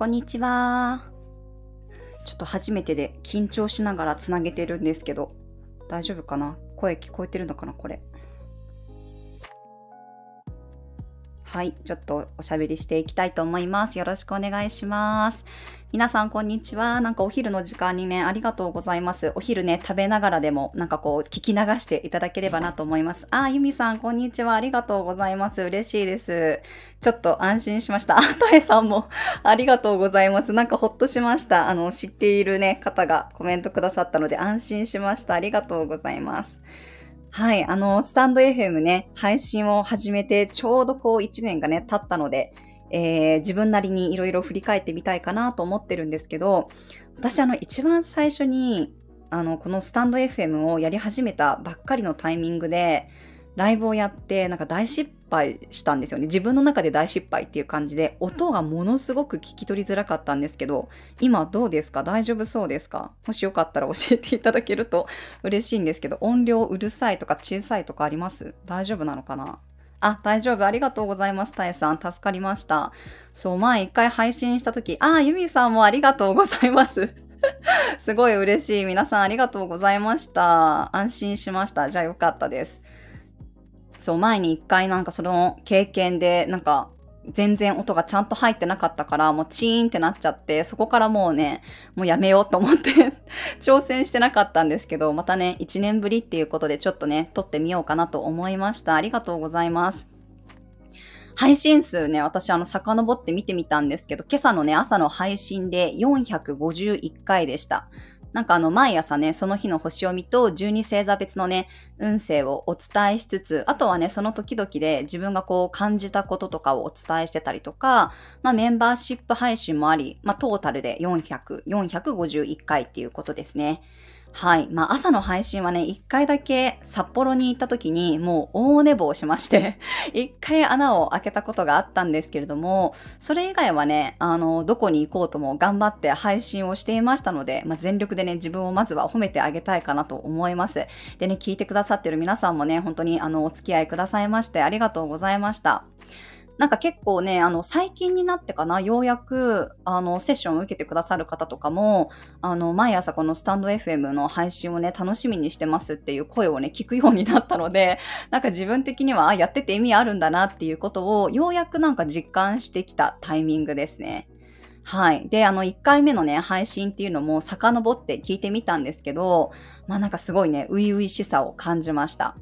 こんにちは。ちょっと初めてで緊張しながらつなげてるんですけど、大丈夫かな？声聞こえてるのかな？これ。はい、ちょっとおしゃべりしていきたいと思います。よろしくお願いします。皆さんこんにちは。なんかお昼の時間にね、ありがとうございます。お昼ね、食べながらでも、なんかこう、聞き流していただければなと思います。あ、ゆみさん、こんにちは。ありがとうございます。嬉しいです。ちょっと安心しました。あ、たえさんも、ありがとうございます。なんかほっとしました。あの、知っているね、方がコメントくださったので安心しました。ありがとうございます。はい、あの、スタンド FM ね、配信を始めてちょうどこう1年がね、経ったので、えー、自分なりにいろいろ振り返ってみたいかなと思ってるんですけど、私あの一番最初に、あの、このスタンド FM をやり始めたばっかりのタイミングで、ライブをやって、なんか大失敗したんですよね。自分の中で大失敗っていう感じで、音がものすごく聞き取りづらかったんですけど、今どうですか？大丈夫そうですか？もしよかったら教えていただけると 嬉しいんですけど、音量うるさいとか小さいとかあります？大丈夫なのかな？あ、大丈夫。ありがとうございます。たえさん。助かりました。そう、前一回配信した時、あ、ゆみさんもありがとうございます。すごい嬉しい。皆さんありがとうございました。安心しました。じゃあよかったです。そう、前に一回なんかその経験で、なんか全然音がちゃんと入ってなかったから、もうチーンってなっちゃって、そこからもうね、もうやめようと思って 挑戦してなかったんですけど、またね、1年ぶりっていうことでちょっとね、撮ってみようかなと思いました。ありがとうございます。配信数ね、私あの、遡って見てみたんですけど、今朝のね、朝の配信で451回でした。なんかあの、毎朝ね、その日の星読みと12星座別のね、運勢をお伝えしつつ、あとはね、その時々で自分がこう感じたこととかをお伝えしてたりとか、まあメンバーシップ配信もあり、まあトータルで400、451回っていうことですね。はい。まあ、朝の配信はね、一回だけ札幌に行った時にもう大寝坊しまして 一回穴を開けたことがあったんですけれども、それ以外はね、あの、どこに行こうとも頑張って配信をしていましたので、まあ、全力でね、自分をまずは褒めてあげたいかなと思います。でね、聞いてくださってる皆さんもね、本当にあの、お付き合いくださいましてありがとうございました。なんか結構ね、あの、最近になってかな、ようやく、あの、セッションを受けてくださる方とかも、あの、毎朝このスタンド FM の配信をね、楽しみにしてますっていう声をね、聞くようになったので、なんか自分的には、あ、やってて意味あるんだなっていうことを、ようやくなんか実感してきたタイミングですね。はい。で、あの、1回目のね、配信っていうのも遡って聞いてみたんですけど、まあなんかすごいね、初々しさを感じました。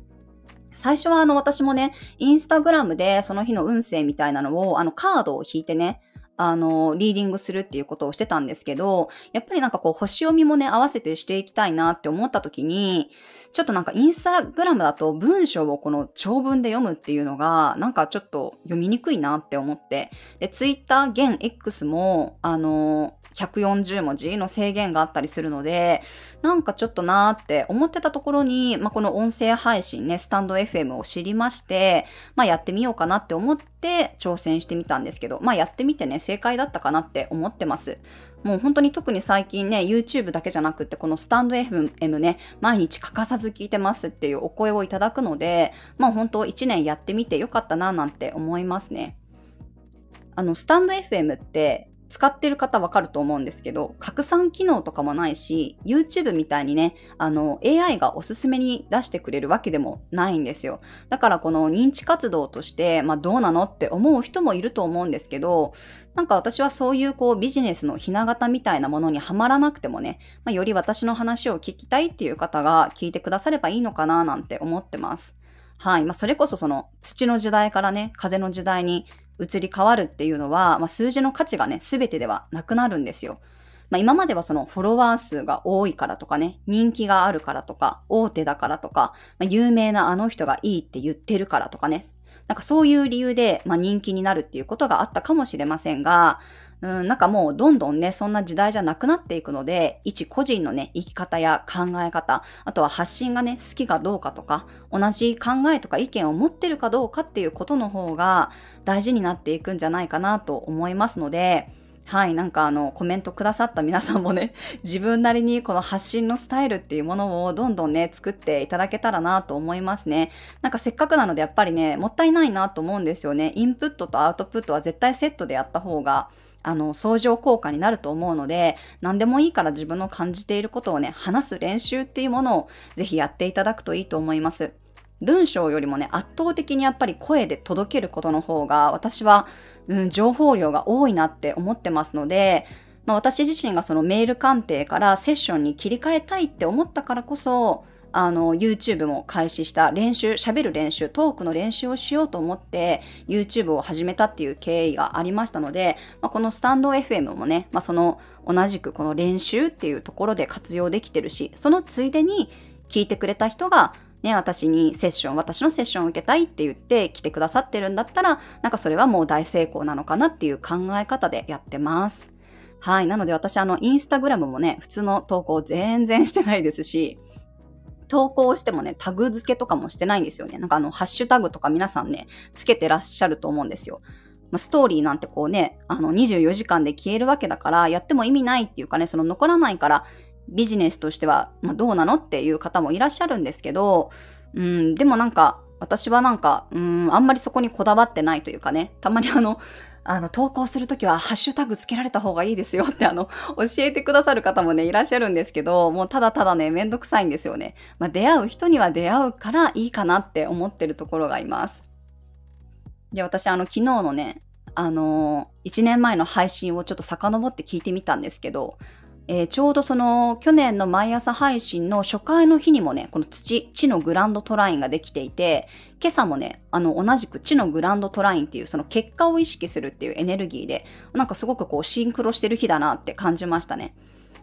最初はあの私もね、インスタグラムでその日の運勢みたいなのを、あのカードを引いてね、あの、リーディングするっていうことをしてたんですけど、やっぱりなんかこう、星読みもね、合わせてしていきたいなって思った時に、ちょっとなんかインスタグラムだと文章をこの長文で読むっていうのが、なんかちょっと読みにくいなって思って、で、ツイッター現 X も、あの、140文字の制限があったりするので、なんかちょっとなーって思ってたところに、まあ、この音声配信ね、スタンド FM を知りまして、まあ、やってみようかなって思って挑戦してみたんですけど、まあ、やってみてね、正解だったかなって思ってます。もう本当に特に最近ね、YouTube だけじゃなくって、このスタンド FM ね、毎日欠かさず聞いてますっていうお声をいただくので、まあ本当1年やってみてよかったななんて思いますね。あの、スタンド FM って使ってる方わかると思うんですけど、拡散機能とかもないし、YouTube みたいにね、あの、AI がおすすめに出してくれるわけでもないんですよ。だからこの認知活動として、まあどうなのって思う人もいると思うんですけど、なんか私はそういうこうビジネスのひな形みたいなものにはまらなくてもね、まあ、より私の話を聞きたいっていう方が聞いてくださればいいのかななんて思ってます。はい。まあ、それこそその土の時代からね、風の時代に移り変わるっていうのは、まあ、数字の価値がね、すべてではなくなるんですよ。まあ、今まではそのフォロワー数が多いからとかね、人気があるからとか、大手だからとか、まあ、有名なあの人がいいって言ってるからとかね、なんかそういう理由で、まあ、人気になるっていうことがあったかもしれませんが、うん、なんかもうどんどんね、そんな時代じゃなくなっていくので、一個人のね、生き方や考え方、あとは発信がね、好きかどうかとか、同じ考えとか意見を持ってるかどうかっていうことの方が大事になっていくんじゃないかなと思いますので、はい、なんかあの、コメントくださった皆さんもね、自分なりにこの発信のスタイルっていうものをどんどんね、作っていただけたらなと思いますね。なんかせっかくなのでやっぱりね、もったいないなと思うんですよね。インプットとアウトプットは絶対セットでやった方が、あの、相乗効果になると思うので、何でもいいから自分の感じていることをね、話す練習っていうものをぜひやっていただくといいと思います。文章よりもね、圧倒的にやっぱり声で届けることの方が、私は、うん、情報量が多いなって思ってますので、まあ、私自身がそのメール鑑定からセッションに切り替えたいって思ったからこそ、あの、YouTube も開始した練習、喋る練習、トークの練習をしようと思って、YouTube を始めたっていう経緯がありましたので、まあ、このスタンド FM もね、まあ、その同じくこの練習っていうところで活用できてるし、そのついでに聞いてくれた人が、ね、私にセッション、私のセッションを受けたいって言って来てくださってるんだったら、なんかそれはもう大成功なのかなっていう考え方でやってます。はい。なので私、あの、インスタグラムもね、普通の投稿全然してないですし、投稿してもね、タグ付けとかもしてないんですよね。なんかあの、ハッシュタグとか皆さんね、つけてらっしゃると思うんですよ。ま、ストーリーなんてこうね、あの、24時間で消えるわけだから、やっても意味ないっていうかね、その残らないから、ビジネスとしては、まあ、どうなのっていう方もいらっしゃるんですけど、うん、でもなんか、私はなんか、うん、あんまりそこにこだわってないというかね、たまにあの、あの、投稿するときはハッシュタグつけられた方がいいですよってあの、教えてくださる方もね、いらっしゃるんですけど、もうただただね、めんどくさいんですよね。まあ、出会う人には出会うからいいかなって思ってるところがいます。で、私あの、昨日のね、あの、1年前の配信をちょっと遡って聞いてみたんですけど、えー、ちょうどその去年の毎朝配信の初回の日にもね、この土、地のグランドトラインができていて、今朝もね、あの同じく地のグランドトラインっていうその結果を意識するっていうエネルギーで、なんかすごくこうシンクロしてる日だなって感じましたね。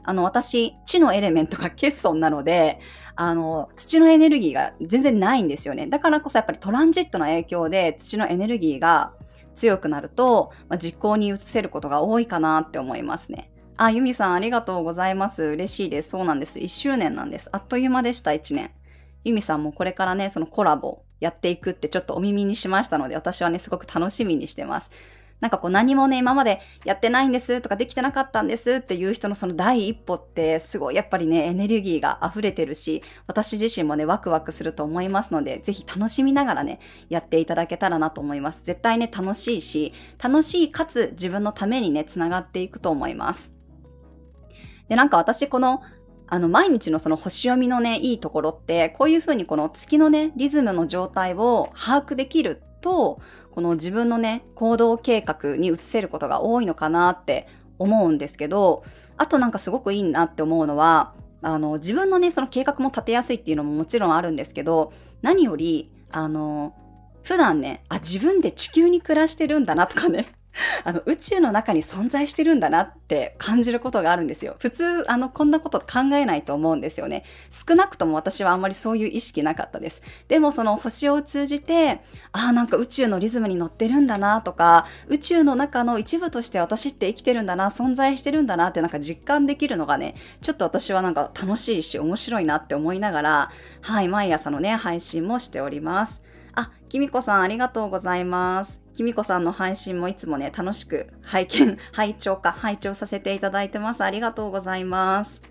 あの私、地のエレメントが欠損なので、あの、土のエネルギーが全然ないんですよね。だからこそやっぱりトランジットの影響で土のエネルギーが強くなると、まあ、実行に移せることが多いかなって思いますね。あ、ユミさんありがとうございます。嬉しいです。そうなんです。1周年なんです。あっという間でした、1年。ユミさんもこれからね、そのコラボやっていくってちょっとお耳にしましたので、私はね、すごく楽しみにしてます。なんかこう何もね、今までやってないんですとかできてなかったんですっていう人のその第一歩ってすごいやっぱりね、エネルギーが溢れてるし、私自身もね、ワクワクすると思いますので、ぜひ楽しみながらね、やっていただけたらなと思います。絶対ね、楽しいし、楽しいかつ自分のためにね、つながっていくと思います。で、なんか私この、あの、毎日のその星読みのね、いいところって、こういうふうにこの月のね、リズムの状態を把握できると、この自分のね、行動計画に移せることが多いのかなって思うんですけど、あとなんかすごくいいなって思うのは、あの、自分のね、その計画も立てやすいっていうのももちろんあるんですけど、何より、あの、普段ね、あ、自分で地球に暮らしてるんだなとかね、あの、宇宙の中に存在してるんだなって感じることがあるんですよ。普通、あの、こんなこと考えないと思うんですよね。少なくとも私はあんまりそういう意識なかったです。でもその星を通じて、ああ、なんか宇宙のリズムに乗ってるんだなとか、宇宙の中の一部として私って生きてるんだな、存在してるんだなってなんか実感できるのがね、ちょっと私はなんか楽しいし面白いなって思いながら、はい、毎朝のね、配信もしております。あ、きみこさんありがとうございます。きみこさんの配信もいつもね、楽しく拝見、拝聴か、拝聴させていただいてます。ありがとうございます。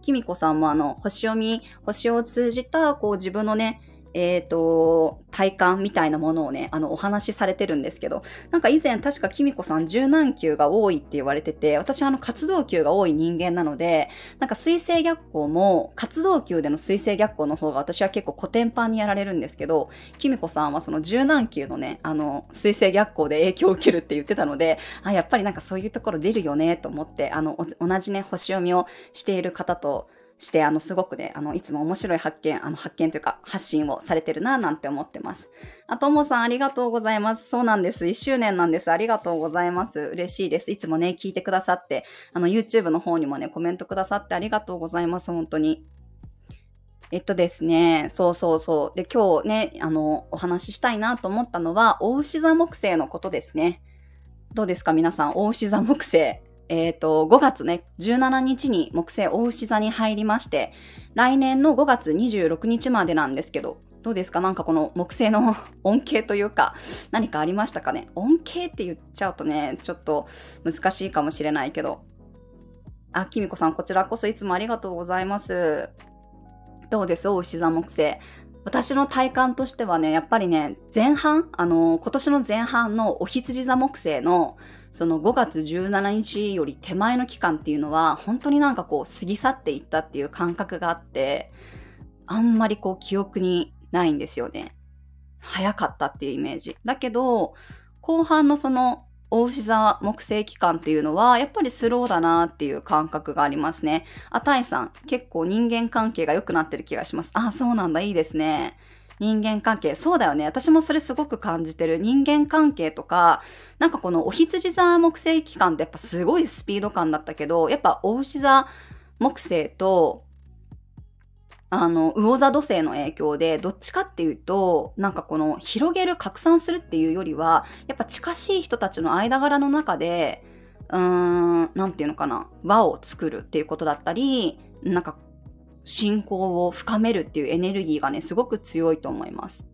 きみこさんもあの、星読み、星を通じた、こう自分のね、えっ、ー、と、体感みたいなものをね、あの、お話しされてるんですけど、なんか以前確かキミコさん柔軟球が多いって言われてて、私あの活動球が多い人間なので、なんか水星逆行も活動球での水星逆行の方が私は結構古典版にやられるんですけど、キミコさんはその柔軟球のね、あの、水星逆行で影響を受けるって言ってたので、あ、やっぱりなんかそういうところ出るよねと思って、あの、同じね、星読みをしている方と、して、あの、すごくね、あの、いつも面白い発見、あの、発見というか、発信をされてるな、なんて思ってます。あ、ともさん、ありがとうございます。そうなんです。1周年なんです。ありがとうございます。嬉しいです。いつもね、聞いてくださって、あの、YouTube の方にもね、コメントくださってありがとうございます。本当に。えっとですね、そうそうそう。で、今日ね、あの、お話ししたいなと思ったのは、大牛座木星のことですね。どうですか？皆さん、大牛座木星。えっ、ー、と、5月ね、17日に木星大牛座に入りまして、来年の5月26日までなんですけど、どうですか？なんかこの木星の 恩恵というか、何かありましたかね？恩恵って言っちゃうとね、ちょっと難しいかもしれないけど。あ、きみこさん、こちらこそいつもありがとうございます。どうです？大牛座木星。私の体感としてはね、やっぱりね、前半、あの、今年の前半のお羊座木星の、その5月17日より手前の期間っていうのは、本当になんかこう、過ぎ去っていったっていう感覚があって、あんまりこう、記憶にないんですよね。早かったっていうイメージ。だけど、後半のその、大牛座木星期間っていうのは、やっぱりスローだなっていう感覚がありますね。あたいさん、結構人間関係が良くなってる気がします。あ、そうなんだ、いいですね。人間関係。そうだよね。私もそれすごく感じてる。人間関係とか、なんかこのお羊座木星期間ってやっぱすごいスピード感だったけど、やっぱお牛座木星とあの、魚座土星の影響で、どっちかっていうと、なんかこの広げる、拡散するっていうよりは、やっぱ近しい人たちの間柄の中で、うーん、なんていうのかな、輪を作るっていうことだったり、なんか、信仰を深めるっていうエネルギーがね、すごく強いと思います。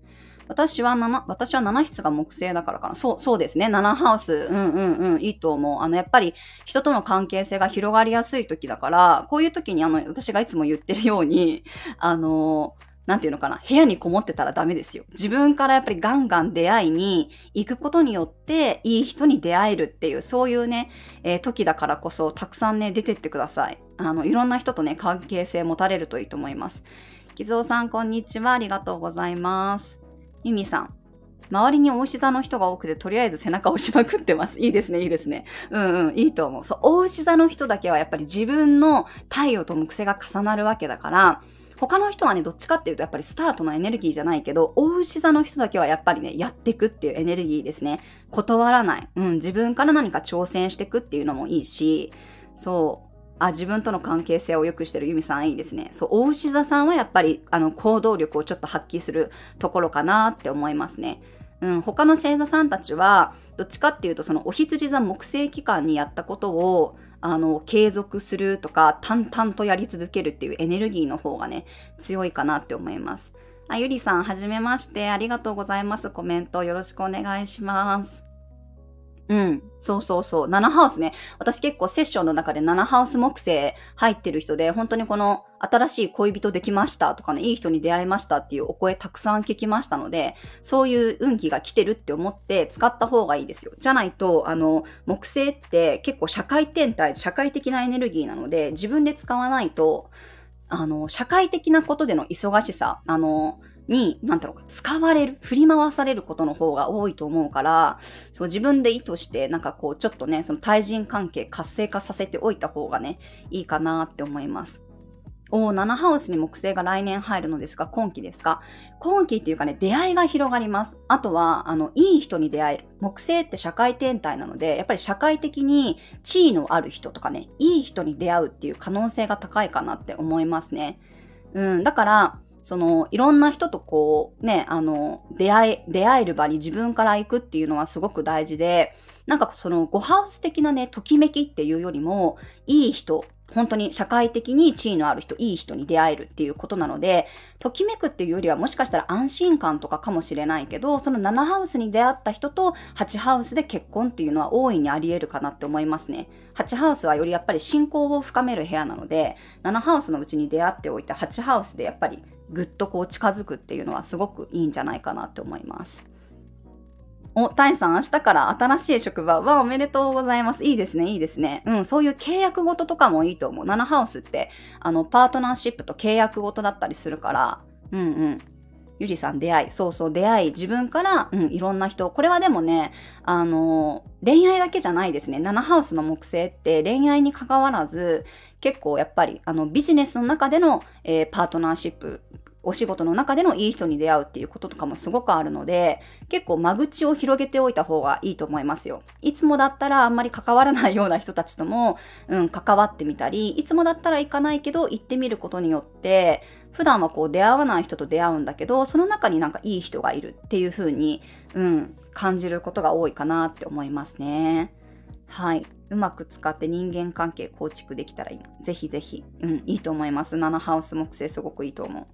私は7、私は7室が木星だからかな。そう、そうですね。7ハウス。うんうんうん。いいと思う。あの、やっぱり人との関係性が広がりやすい時だから、こういう時にあの、私がいつも言ってるように、あの、なんていうのかな。部屋にこもってたらダメですよ。自分からやっぱりガンガン出会いに行くことによって、いい人に出会えるっていう、そういうね、えー、時だからこそ、たくさんね、出てってください。あの、いろんな人とね、関係性持たれるといいと思います。木蔵さん、こんにちは。ありがとうございます。ゆみさん。周りにお牛座の人が多くて、とりあえず背中を押しまくってます。いいですね、いいですね。うんうん、いいと思う。そう、お牛座の人だけはやっぱり自分の太陽と木星が重なるわけだから、他の人はね、どっちかっていうとやっぱりスタートのエネルギーじゃないけど、お牛座の人だけはやっぱりね、やっていくっていうエネルギーですね。断らない。うん、自分から何か挑戦してくっていうのもいいし、そう、あ、自分との関係性を良くしてるユミさんいいですね。そう、大牛座さんはやっぱり、あの、行動力をちょっと発揮するところかなって思いますね。うん、他の星座さんたちは、どっちかっていうと、そのお羊座木星期間にやったことを、あの、継続するとか、淡々とやり続けるっていうエネルギーの方がね、強いかなって思います。あ、ゆりさん、はじめまして。ありがとうございます。コメントよろしくお願いします。うん。そうそうそう。7ハウスね。私結構セッションの中で7ハウス木星入ってる人で、本当にこの新しい恋人できましたとかね、いい人に出会いましたっていうお声たくさん聞きましたので、そういう運気が来てるって思って使った方がいいですよ。じゃないと、あの、木星って結構社会天体、社会的なエネルギーなので、自分で使わないと、あの、社会的なことでの忙しさ、あの、に、なんだろうか、使われる、振り回されることの方が多いと思うから、そう自分で意図して、なんかこう、ちょっとね、その対人関係活性化させておいた方がね、いいかなって思います。お7ハウスに木星が来年入るのですが、今期ですか？今期っていうかね、出会いが広がります。あとは、あの、いい人に出会える。木星って社会天体なので、やっぱり社会的に地位のある人とかね、いい人に出会うっていう可能性が高いかなって思いますね。うん、だから、その、いろんな人とこう、ね、あの、出会え、出会える場に自分から行くっていうのはすごく大事で、なんかその、ゴハウス的なね、ときめきっていうよりも、いい人、本当に社会的に地位のある人、いい人に出会えるっていうことなので、ときめくっていうよりはもしかしたら安心感とかかもしれないけど、その7ハウスに出会った人と8ハウスで結婚っていうのは大いにあり得るかなって思いますね。8ハウスはよりやっぱり信仰を深める部屋なので、7ハウスのうちに出会っておいて8ハウスでやっぱりぐっとこう近づくっていうのはすごくいいんじゃないかなって思います。お、タイさん、明日から新しい職場。わ、おめでとうございます。いいですね、いいですね。うん、そういう契約ごととかもいいと思う。7ハウスって、あの、パートナーシップと契約ごとだったりするから、うんうん。ゆりさん、出会い。そうそう、出会い。自分から、うん、いろんな人。これはでもね、あの、恋愛だけじゃないですね。7ハウスの木星って恋愛に関わらず、結構やっぱり、あの、ビジネスの中での、えー、パートナーシップお仕事の中でのいい人に出会うっていうこととかもすごくあるので、結構間口を広げておいた方がいいと思いますよ。いつもだったらあんまり関わらないような人たちとも、うん、関わってみたり、いつもだったら行かないけど行ってみることによって、普段はこう出会わない人と出会うんだけど、その中になんかいい人がいるっていう風に、うん、感じることが多いかなって思いますね。はい。うまく使って人間関係構築できたらいいな。ぜひぜひ。うん、いいと思います。7ハウス木星すごくいいと思う。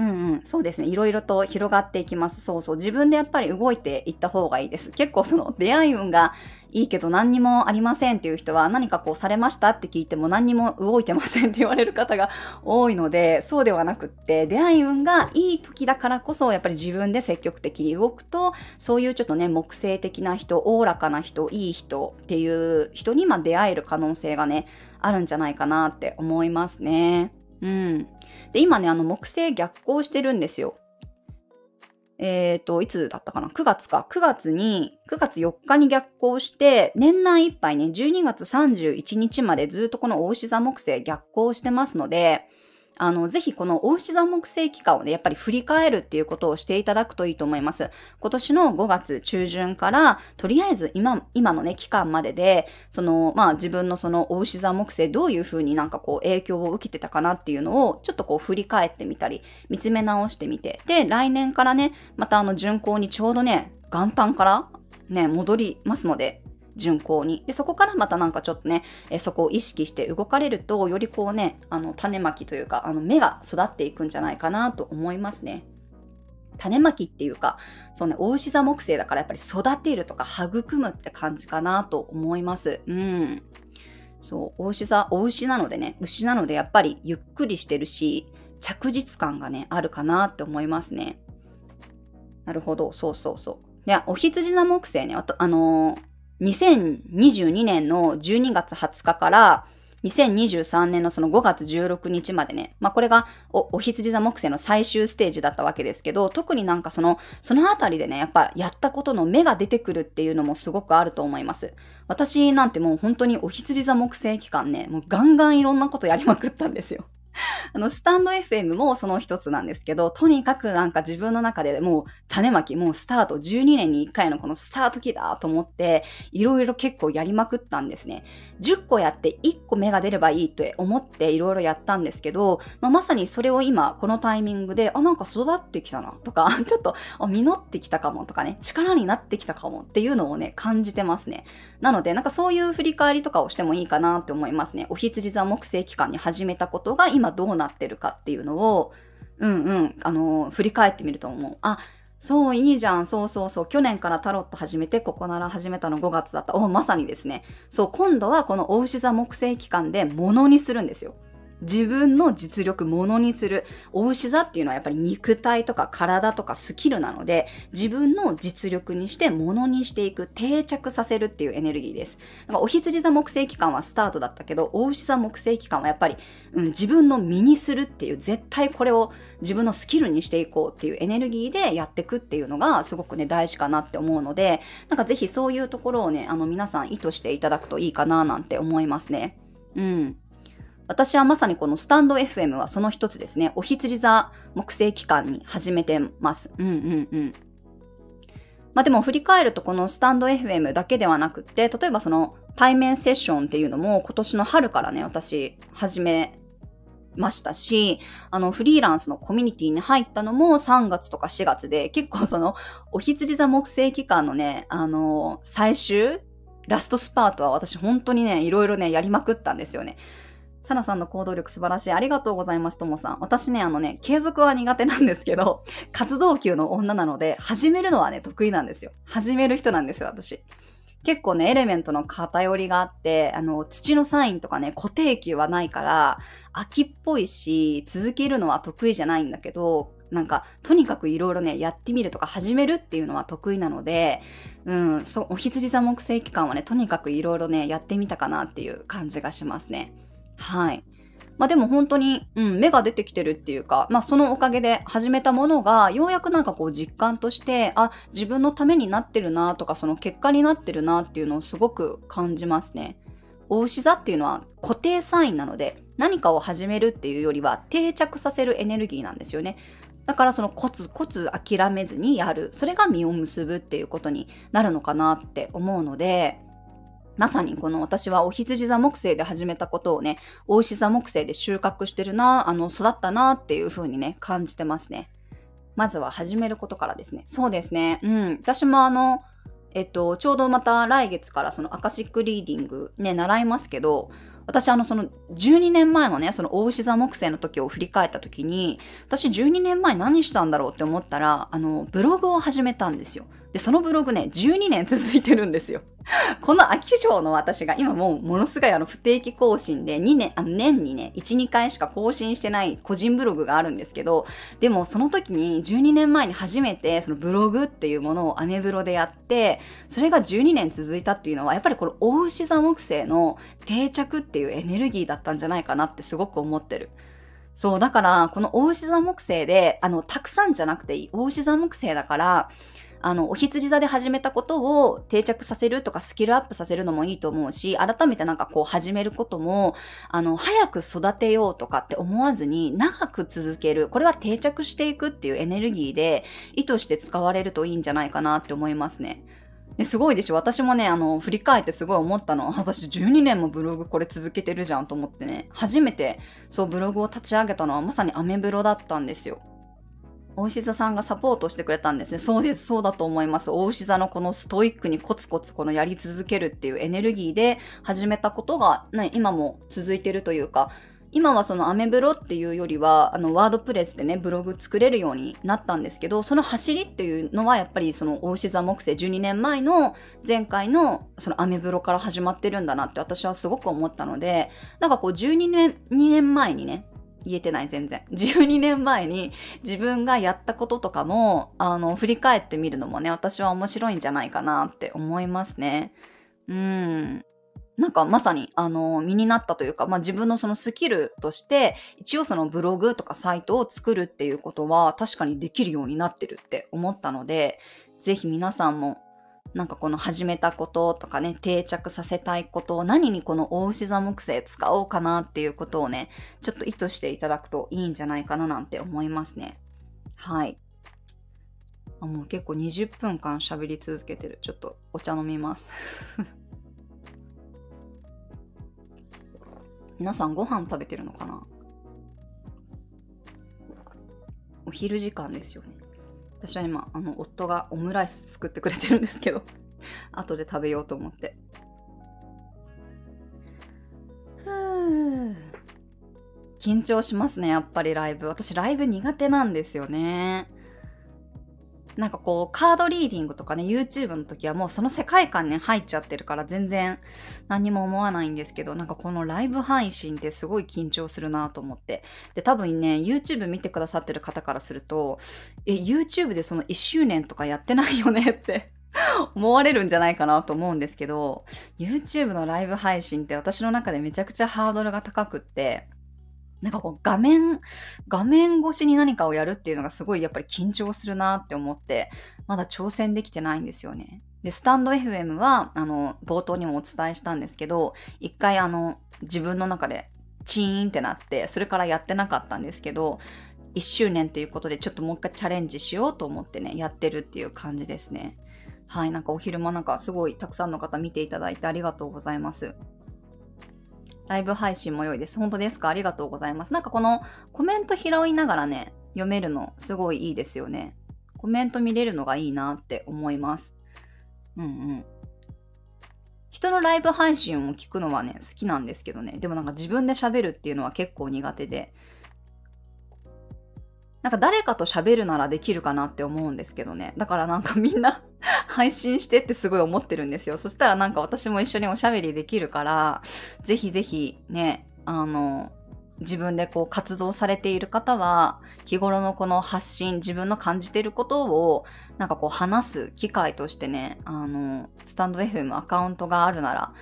うんうん、そうですね。いろいろと広がっていきます。そうそう。自分でやっぱり動いていった方がいいです。結構その出会い運がいいけど何にもありませんっていう人は何かこうされましたって聞いても何にも動いてませんって言われる方が多いので、そうではなくって出会い運がいい時だからこそやっぱり自分で積極的に動くと、そういうちょっとね、木星的な人、おおらかな人、いい人っていう人にま出会える可能性がね、あるんじゃないかなって思いますね。うん。で、今ね、あの木星逆行してるんですよ。えっ、ー、と、いつだったかな ?9 月か。9月に、9月4日に逆行して、年内いっぱいね、12月31日までずっとこの大牛座木星逆行してますので、あの、ぜひこの大牛座木星期間をね、やっぱり振り返るっていうことをしていただくといいと思います。今年の5月中旬から、とりあえず今、今のね、期間までで、その、まあ自分のその大牛座木星どういうふうになんかこう影響を受けてたかなっていうのを、ちょっとこう振り返ってみたり、見つめ直してみて、で、来年からね、またあの巡行にちょうどね、元旦からね、戻りますので、順行に。で、そこからまたなんかちょっとね、えそこを意識して動かれると、よりこうね、あの、種まきというか、あの、芽が育っていくんじゃないかなと思いますね。種まきっていうか、そうね、大牛座木星だからやっぱり育てるとか育むって感じかなと思います。うん。そう、大牛座、大牛なのでね、牛なのでやっぱりゆっくりしてるし、着実感がね、あるかなって思いますね。なるほど、そうそうそう。いや、お羊座木星ね、あのー、2022年の12月20日から2023年のその5月16日までね、まあこれがお、お羊座木星の最終ステージだったわけですけど、特になんかその、そのあたりでね、やっぱやったことの芽が出てくるっていうのもすごくあると思います。私なんてもう本当にお羊座木星期間ね、もうガンガンいろんなことやりまくったんですよ。あの、スタンド FM もその一つなんですけど、とにかくなんか自分の中でもう種まき、もうスタート、12年に1回のこのスタート期だと思って、いろいろ結構やりまくったんですね。10個やって1個芽が出ればいいって思っていろいろやったんですけど、まあ、まさにそれを今、このタイミングで、あ、なんか育ってきたなとか、ちょっと実ってきたかもとかね、力になってきたかもっていうのをね、感じてますね。なので、なんかそういう振り返りとかをしてもいいかなって思いますね。お羊座木星期間に始めたことが今どうなってるかっていうのを、うんうん、あの、振り返ってみると思う。あ、そう、いいじゃん。そうそうそう。去年からタロット始めて、ここなら始めたの5月だった。お、まさにですね。そう、今度はこのお牛座木星期間で物にするんですよ。自分の実力ものにする。お牛座っていうのはやっぱり肉体とか体とかスキルなので、自分の実力にしてものにしていく、定着させるっていうエネルギーです。だからお羊座木星期間はスタートだったけど、お牛座木星期間はやっぱり、うん、自分の身にするっていう、絶対これを自分のスキルにしていこうっていうエネルギーでやっていくっていうのがすごくね、大事かなって思うので、なんかぜひそういうところをね、あの皆さん意図していただくといいかななんて思いますね。うん。私はまさにこのスタンド FM はその一つですね。お羊座木星期間に始めてます。うんうんうん。まあでも振り返るとこのスタンド FM だけではなくて、例えばその対面セッションっていうのも今年の春からね、私始めましたし、あの、フリーランスのコミュニティに入ったのも3月とか4月で、結構その、お羊座木星期間のね、あの、最終、ラストスパートは私本当にね、いろいろね、やりまくったんですよね。サナさんの行動力素晴らしい。ありがとうございます、ともさん。私ね、あのね、継続は苦手なんですけど、活動級の女なので、始めるのはね、得意なんですよ。始める人なんですよ、私。結構ね、エレメントの偏りがあって、あの、土のサインとかね、固定球はないから、秋っぽいし、続けるのは得意じゃないんだけど、なんか、とにかくいろいろね、やってみるとか始めるっていうのは得意なので、うん、そう、お羊座木星期間はね、とにかくいろいろね、やってみたかなっていう感じがしますね。はい。まあでも本当に、うん、芽が出てきてるっていうか、まあそのおかげで始めたものが、ようやくなんかこう実感として、あ、自分のためになってるなとか、その結果になってるなっていうのをすごく感じますね。お牛座っていうのは固定サインなので、何かを始めるっていうよりは定着させるエネルギーなんですよね。だからそのコツコツ諦めずにやる。それが実を結ぶっていうことになるのかなって思うので、まさにこの私はお羊座木星で始めたことをね、お牛座木星で収穫してるな、あの、育ったなっていう風にね、感じてますね。まずは始めることからですね。そうですね。うん。私もあの、えっと、ちょうどまた来月からそのアカシックリーディングね、習いますけど、私あのその12年前のね、その大牛座木星の時を振り返った時に、私12年前何したんだろうって思ったら、あの、ブログを始めたんですよ。で、そのブログね、12年続いてるんですよ。この秋章の私が今もうものすごいあの不定期更新で2年、あ年にね、1、2回しか更新してない個人ブログがあるんですけど、でもその時に12年前に初めてそのブログっていうものをアメブロでやって、それが12年続いたっていうのはやっぱりこの大牛座木星の定着っていうエネルギーだったんじゃないかなってすごく思ってる。そう、だから、この大牛座木星で、あの、たくさんじゃなくていい。大牛座木星だから、あの、お羊座で始めたことを定着させるとかスキルアップさせるのもいいと思うし、改めてなんかこう始めることも、あの、早く育てようとかって思わずに長く続ける。これは定着していくっていうエネルギーで意図して使われるといいんじゃないかなって思いますね。すごいでしょ私もね、あの、振り返ってすごい思ったの。私12年もブログこれ続けてるじゃんと思ってね。初めて、そう、ブログを立ち上げたのはまさにアメブロだったんですよ。大石座さんがサポートしてくれたんですね。そうです、そうだと思います。大石座のこのストイックにコツコツこのやり続けるっていうエネルギーで始めたことが、ね、今も続いてるというか、今はそのアメブロっていうよりは、あの、ワードプレスでね、ブログ作れるようになったんですけど、その走りっていうのはやっぱりその大牛座木星12年前の前回のそのアメブロから始まってるんだなって私はすごく思ったので、なんかこう12年、2年前にね、言えてない全然。12年前に自分がやったこととかも、あの、振り返ってみるのもね、私は面白いんじゃないかなって思いますね。うん。なんかまさに、あの、身になったというか、まあ自分のそのスキルとして、一応そのブログとかサイトを作るっていうことは確かにできるようになってるって思ったので、ぜひ皆さんもなんかこの始めたこととかね、定着させたいことを何にこの大牛座木星使おうかなっていうことをね、ちょっと意図していただくといいんじゃないかななんて思いますね。はい。あもう結構20分間喋り続けてる。ちょっとお茶飲みます。皆さんご飯食べてるのかな？お昼時間ですよね。私は今、あの、夫がオムライス作ってくれてるんですけど、後で食べようと思って。緊張しますね、やっぱりライブ。私、ライブ苦手なんですよね。なんかこう、カードリーディングとかね、YouTube の時はもうその世界観に入っちゃってるから全然何にも思わないんですけど、なんかこのライブ配信ってすごい緊張するなと思って。で、多分ね、YouTube 見てくださってる方からすると、え、YouTube でその1周年とかやってないよねって 思われるんじゃないかなと思うんですけど、YouTube のライブ配信って私の中でめちゃくちゃハードルが高くって、なんかこう画面、画面越しに何かをやるっていうのがすごいやっぱり緊張するなって思って、まだ挑戦できてないんですよね。で、スタンド FM は、あの、冒頭にもお伝えしたんですけど、一回あの、自分の中でチーンってなって、それからやってなかったんですけど、1周年ということでちょっともう一回チャレンジしようと思ってね、やってるっていう感じですね。はい、なんかお昼間なんかすごいたくさんの方見ていただいてありがとうございます。ライブ配信も良いです。本当ですか？ありがとうございます。なんかこのコメント拾いながらね、読めるのすごいいいですよね。コメント見れるのがいいなって思います。うんうん。人のライブ配信を聞くのはね、好きなんですけどね。でもなんか自分で喋るっていうのは結構苦手で。なんか誰かと喋るならできるかなって思うんですけどね。だからなんかみんな 配信してってすごい思ってるんですよ。そしたらなんか私も一緒におしゃべりできるから、ぜひぜひね、あの、自分でこう活動されている方は、日頃のこの発信、自分の感じていることを、なんかこう話す機会としてね、あの、スタンド FM アカウントがあるなら、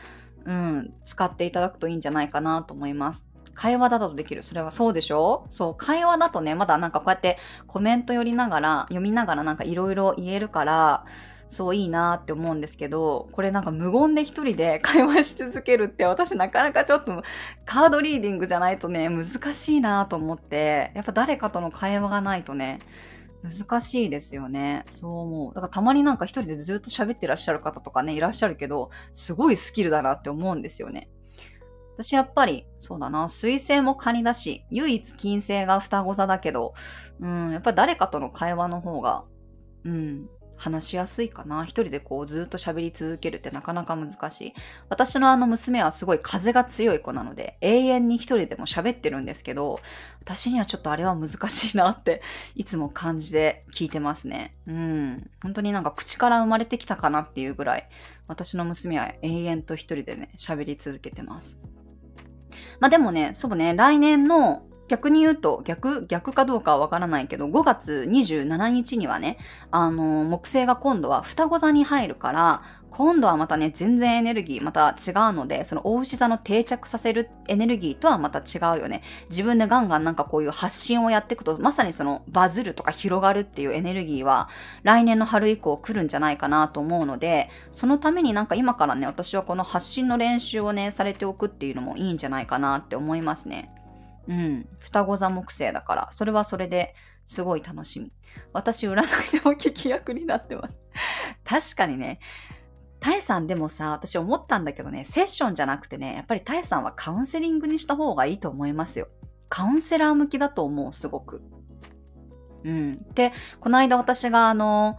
うん、使っていただくといいんじゃないかなと思います。会話だとできる。それはそうでしょ？そう、会話だとね、まだなんかこうやってコメント寄りながら、読みながらなんかいろいろ言えるから、そういいなって思うんですけど、これなんか無言で一人で 会話し続けるって私なかなかちょっとカードリーディングじゃないとね、難しいなと思って、やっぱ誰かとの会話がないとね、難しいですよね。そう思う。だからたまになんか一人でずっと喋ってらっしゃる方とかね、いらっしゃるけど、すごいスキルだなって思うんですよね。私やっぱり、そうだな、水星もカニだし、唯一金星が双子座だけど、うん、やっぱ誰かとの会話の方が、うん、話しやすいかな。一人でこうずっと喋り続けるってなかなか難しい。私のあの娘はすごい風が強い子なので、永遠に一人でも喋ってるんですけど、私にはちょっとあれは難しいなっていつも感じで聞いてますね。うん。本当になんか口から生まれてきたかなっていうぐらい、私の娘は永遠と一人でね、喋り続けてます。まあでもね、そうね、来年の逆に言うと、逆、逆かどうかはわからないけど、5月27日にはね、あの、木星が今度は双子座に入るから、今度はまたね、全然エネルギーまた違うので、その大牛座の定着させるエネルギーとはまた違うよね。自分でガンガンなんかこういう発信をやっていくと、まさにそのバズるとか広がるっていうエネルギーは、来年の春以降来るんじゃないかなと思うので、そのためになんか今からね、私はこの発信の練習をね、されておくっていうのもいいんじゃないかなって思いますね。うん。双子座木星だから、それはそれですごい楽しみ。私、占いでも聞き役になってます。確かにね、タエさんでもさ、私思ったんだけどね、セッションじゃなくてね、やっぱりタエさんはカウンセリングにした方がいいと思いますよ。カウンセラー向きだと思う、すごく。うん。で、この間私があの、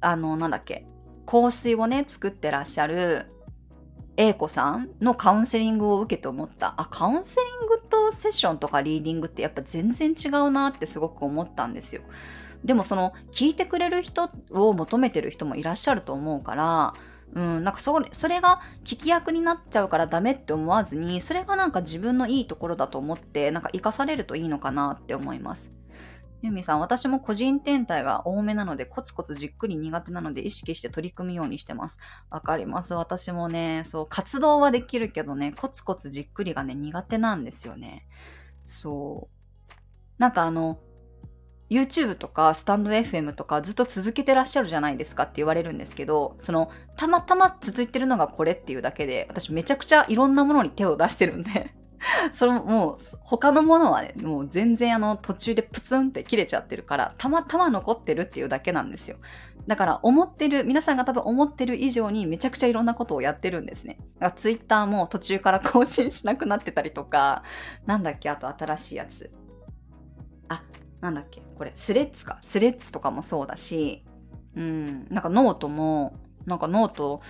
あの、なんだっけ、香水をね、作ってらっしゃる A 子さんのカウンセリングを受けて思った。あ、カウンセリングとセッションとかリーディングってやっぱ全然違うなってすごく思ったんですよ。でもその聞いてくれる人を求めてる人もいらっしゃると思うから、うん、なんかそれそれが聞き役になっちゃうからダメって思わずに、それがなんか自分のいいところだと思って、なんか活かされるといいのかなって思います。ユミさん、私も個人天体が多めなので、コツコツじっくり苦手なので、意識して取り組むようにしてます。わかります。私もね、そう、活動はできるけどね、コツコツじっくりがね、苦手なんですよね。そう。なんかあの、YouTube とかスタンド FM とかずっと続けてらっしゃるじゃないですかって言われるんですけど、その、たまたま続いてるのがこれっていうだけで、私めちゃくちゃいろんなものに手を出してるんで そのもう他のものはね、もう全然あの途中でプツンって切れちゃってるから、たまたま残ってるっていうだけなんですよ。だから思ってる、皆さんが多分思ってる以上にめちゃくちゃいろんなことをやってるんですね。だからツイッターも途中から 更新しなくなってたりとか、なんだっけ、あと新しいやつ。あ、なんだっけ、これスレッズか。スレッズとかもそうだし、うん、なんかノートも、なんかノート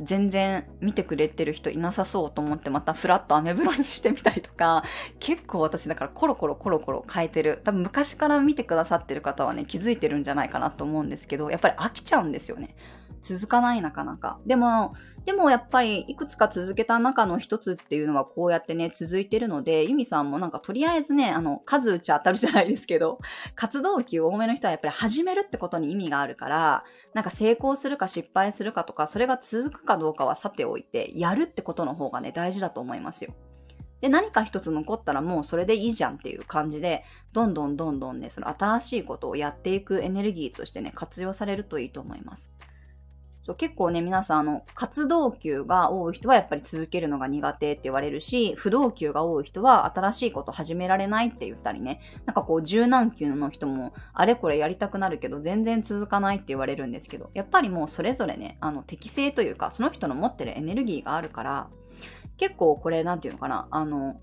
全然見てくれてる人いなさそうと思ってまたフラッとアメブロにしてみたりとか、結構私だからコロコロコロコロ変えてる。多分昔から見てくださってる方はね、気づいてるんじゃないかなと思うんですけど、やっぱり飽きちゃうんですよね。続かないなかなか。でも、でもやっぱりいくつか続けた中の一つっていうのはこうやってね、続いてるので、ユミさんもなんかとりあえずね、あの、数打ち当たるじゃないですけど、活動期多めの人はやっぱり始めるってことに意味があるから、なんか成功するか失敗するかとか、それが続くかどうかはさておいて、やるってことの方がね、大事だと思いますよ。で、何か一つ残ったらもうそれでいいじゃんっていう感じで、どんどんどんどんね、その新しいことをやっていくエネルギーとしてね、活用されるといいと思います。そう結構ね、皆さん、あの、活動級が多い人はやっぱり続けるのが苦手って言われるし、不動級が多い人は新しいこと始められないって言ったりね、なんかこう、柔軟級の人も、あれこれやりたくなるけど、全然続かないって言われるんですけど、やっぱりもうそれぞれね、あの、適性というか、その人の持ってるエネルギーがあるから、結構これ、なんていうのかな、あの、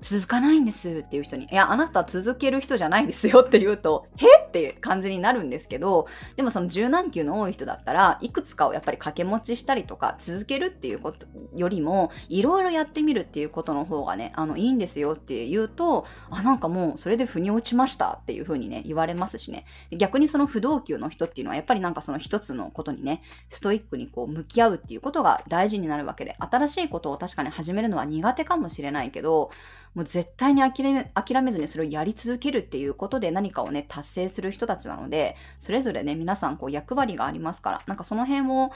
続かないんですっていう人に、いや、あなた続ける人じゃないですよって言うと、へっていう感じになるんですけど、でもその柔軟球の多い人だったらいくつかをやっぱり掛け持ちしたりとか続けるっていうことよりもいろいろやってみるっていうことの方がね、あのいいんですよって言うと、あ、なんかもうそれで腑に落ちましたっていう風にね、言われますしね。逆にその不動級の人っていうのはやっぱりなんかその一つのことにね、ストイックにこう向き合うっていうことが大事になるわけで、新しいことを確かに始めるのは苦手かもしれないけど、もう絶対に諦め諦めずにそれをやり続けるっていうことで何かをね、達成する人たちなので、それぞれね、皆さんこう役割がありますから、なんかその辺を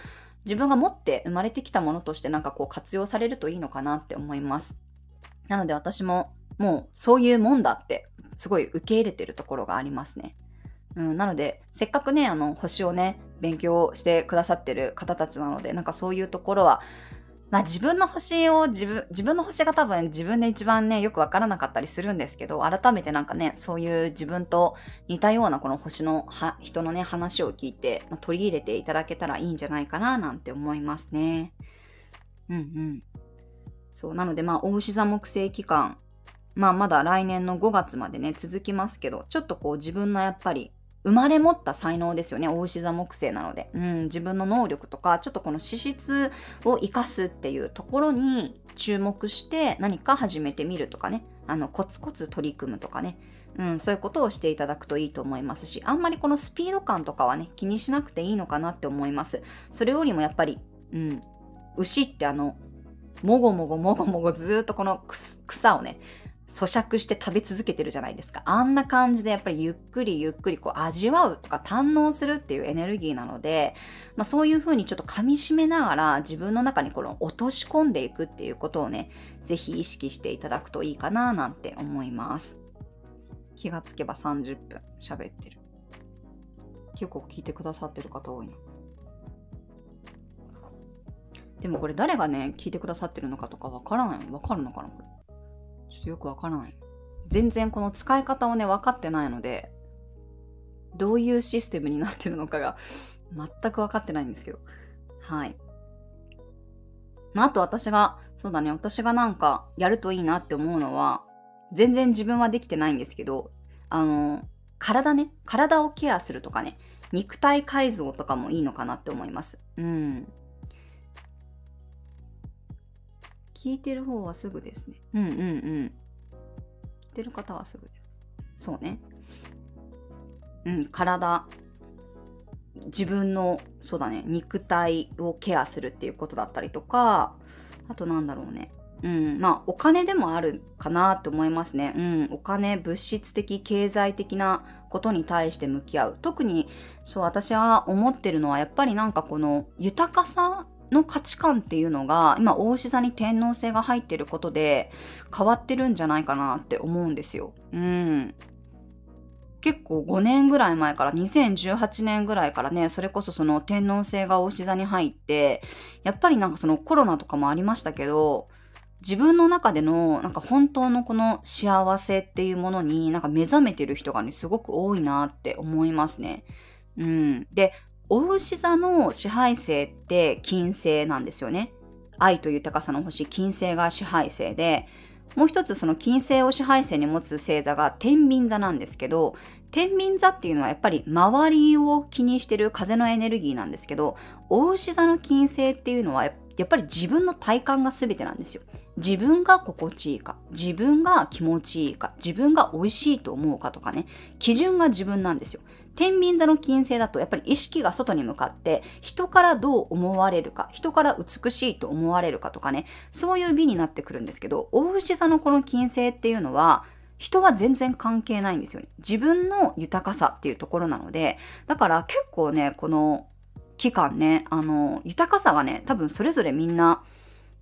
自分が持って生まれてきたものとしてなんかこう活用されるといいのかなって思います。なので私ももうそういうもんだってすごい受け入れてるところがありますね。うん、なので、せっかくね、あの、星をね、勉強してくださってる方たちなので、なんかそういうところは、まあ自分の星を自分、自分の星が多分自分で一番ね、よくわからなかったりするんですけど、改めてなんかね、そういう自分と似たようなこの星のは人のね、話を聞いて、まあ、取り入れていただけたらいいんじゃないかななんて思いますね。うんうん。そう、なのでまあ、大牛座木星期間、まあまだ来年の5月までね、続きますけど、ちょっとこう自分のやっぱり生まれ持った才能ですよね。大牛座木星なので。うん、自分の能力とか、ちょっとこの資質を活かすっていうところに注目して何か始めてみるとかね。あの、コツコツ取り組むとかね。うん、そういうことをしていただくといいと思いますし、あんまりこのスピード感とかはね、気にしなくていいのかなって思います。それよりもやっぱり、うん、牛ってあの、もごもごもごもごずっとこの草をね、咀嚼して食べ続けてるじゃないですか。あんな感じでやっぱりゆっくりゆっくりこう味わうとか堪能するっていうエネルギーなので、まあ、そういう風にちょっと噛み締めながら自分の中にこの落とし込んでいくっていうことをね、ぜひ意識していただくといいかななんて思います。気がつけば30分喋ってる。結構聞いてくださってる方多いな。でもこれ誰がね、聞いてくださってるのかとかわからない。わかるのかなこれ。ちょっとよくわからない。全然この使い方をね、分かってないので、どういうシステムになってるのかが 全く分かってないんですけど。はい。まあ、あと私が、そうだね、私がなんかやるといいなって思うのは、全然自分はできてないんですけど、あの、体ね、体をケアするとかね、肉体改造とかもいいのかなって思います。うん。聞いてる方はすぐですね。うんうんうん。聞いてる方はすぐです。そうね。うん、体、自分の、そうだね、肉体をケアするっていうことだったりとか、あとなんだろうね。うん、まあお金でもあるかなと思いますね。うん、お金、物質的、経済的なことに対して向き合う。特にそう私は思ってるのはやっぱりなんかこの豊かさの価値観っていうのが今大牛座に天皇星が入ってることで変わってるんじゃないかなって思うんですよ。うん。結構5年ぐらい前から2018年ぐらいからねそれこそその天皇星が大牛座に入ってやっぱりなんかそのコロナとかもありましたけど自分の中でのなんか本当のこの幸せっていうものになんか目覚めてる人がねすごく多いなって思いますね。うん、でお牛座の支配星って金星なんですよね。愛と豊かさの星、金星が支配星で、もう一つその金星を支配星に持つ星座が天秤座なんですけど、天秤座っていうのはやっぱり周りを気にしてる風のエネルギーなんですけど、お牛座の金星っていうのはやっぱり自分の体感が全てなんですよ。自分が心地いいか、自分が気持ちいいか、自分が美味しいと思うかとかね、基準が自分なんですよ。天秤座の金星だとやっぱり意識が外に向かって人からどう思われるか、人から美しいと思われるかとかね、そういう美になってくるんですけど、大牛座のこの金星っていうのは、人は全然関係ないんですよね。自分の豊かさっていうところなので、だから結構ね、この期間ね、あの、豊かさがね、多分それぞれみんな、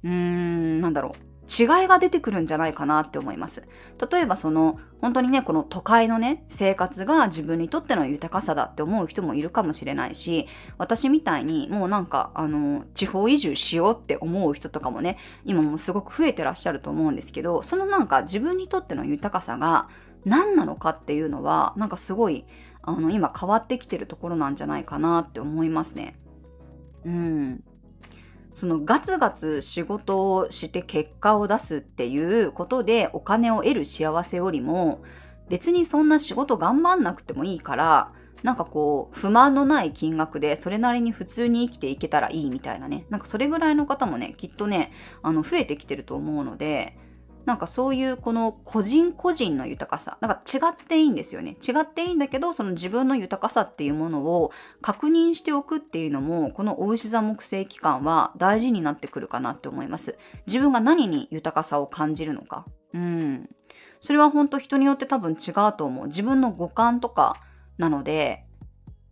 うーん、なんだろう、違いが出てくるんじゃないかなって思います。例えばその本当にねこの都会のね生活が自分にとっての豊かさだって思う人もいるかもしれないし私みたいにもうなんかあの地方移住しようって思う人とかもね今もすごく増えてらっしゃると思うんですけどそのなんか自分にとっての豊かさが何なのかっていうのはなんかすごいあの今変わってきてるところなんじゃないかなって思いますね。うん。そのガツガツ仕事をして結果を出すっていうことでお金を得る幸せよりも別にそんな仕事頑張んなくてもいいからなんかこう不満のない金額でそれなりに普通に生きていけたらいいみたいなね。なんかそれぐらいの方もねきっとねあの増えてきてると思うのでなんかそういうこの個人個人の豊かさ、なんか違っていいんですよね。違っていいんだけど、その自分の豊かさっていうものを確認しておくっていうのも、このお牛座木星期間は大事になってくるかなって思います。自分が何に豊かさを感じるのか。うん。それは本当人によって多分違うと思う。自分の五感とかなので、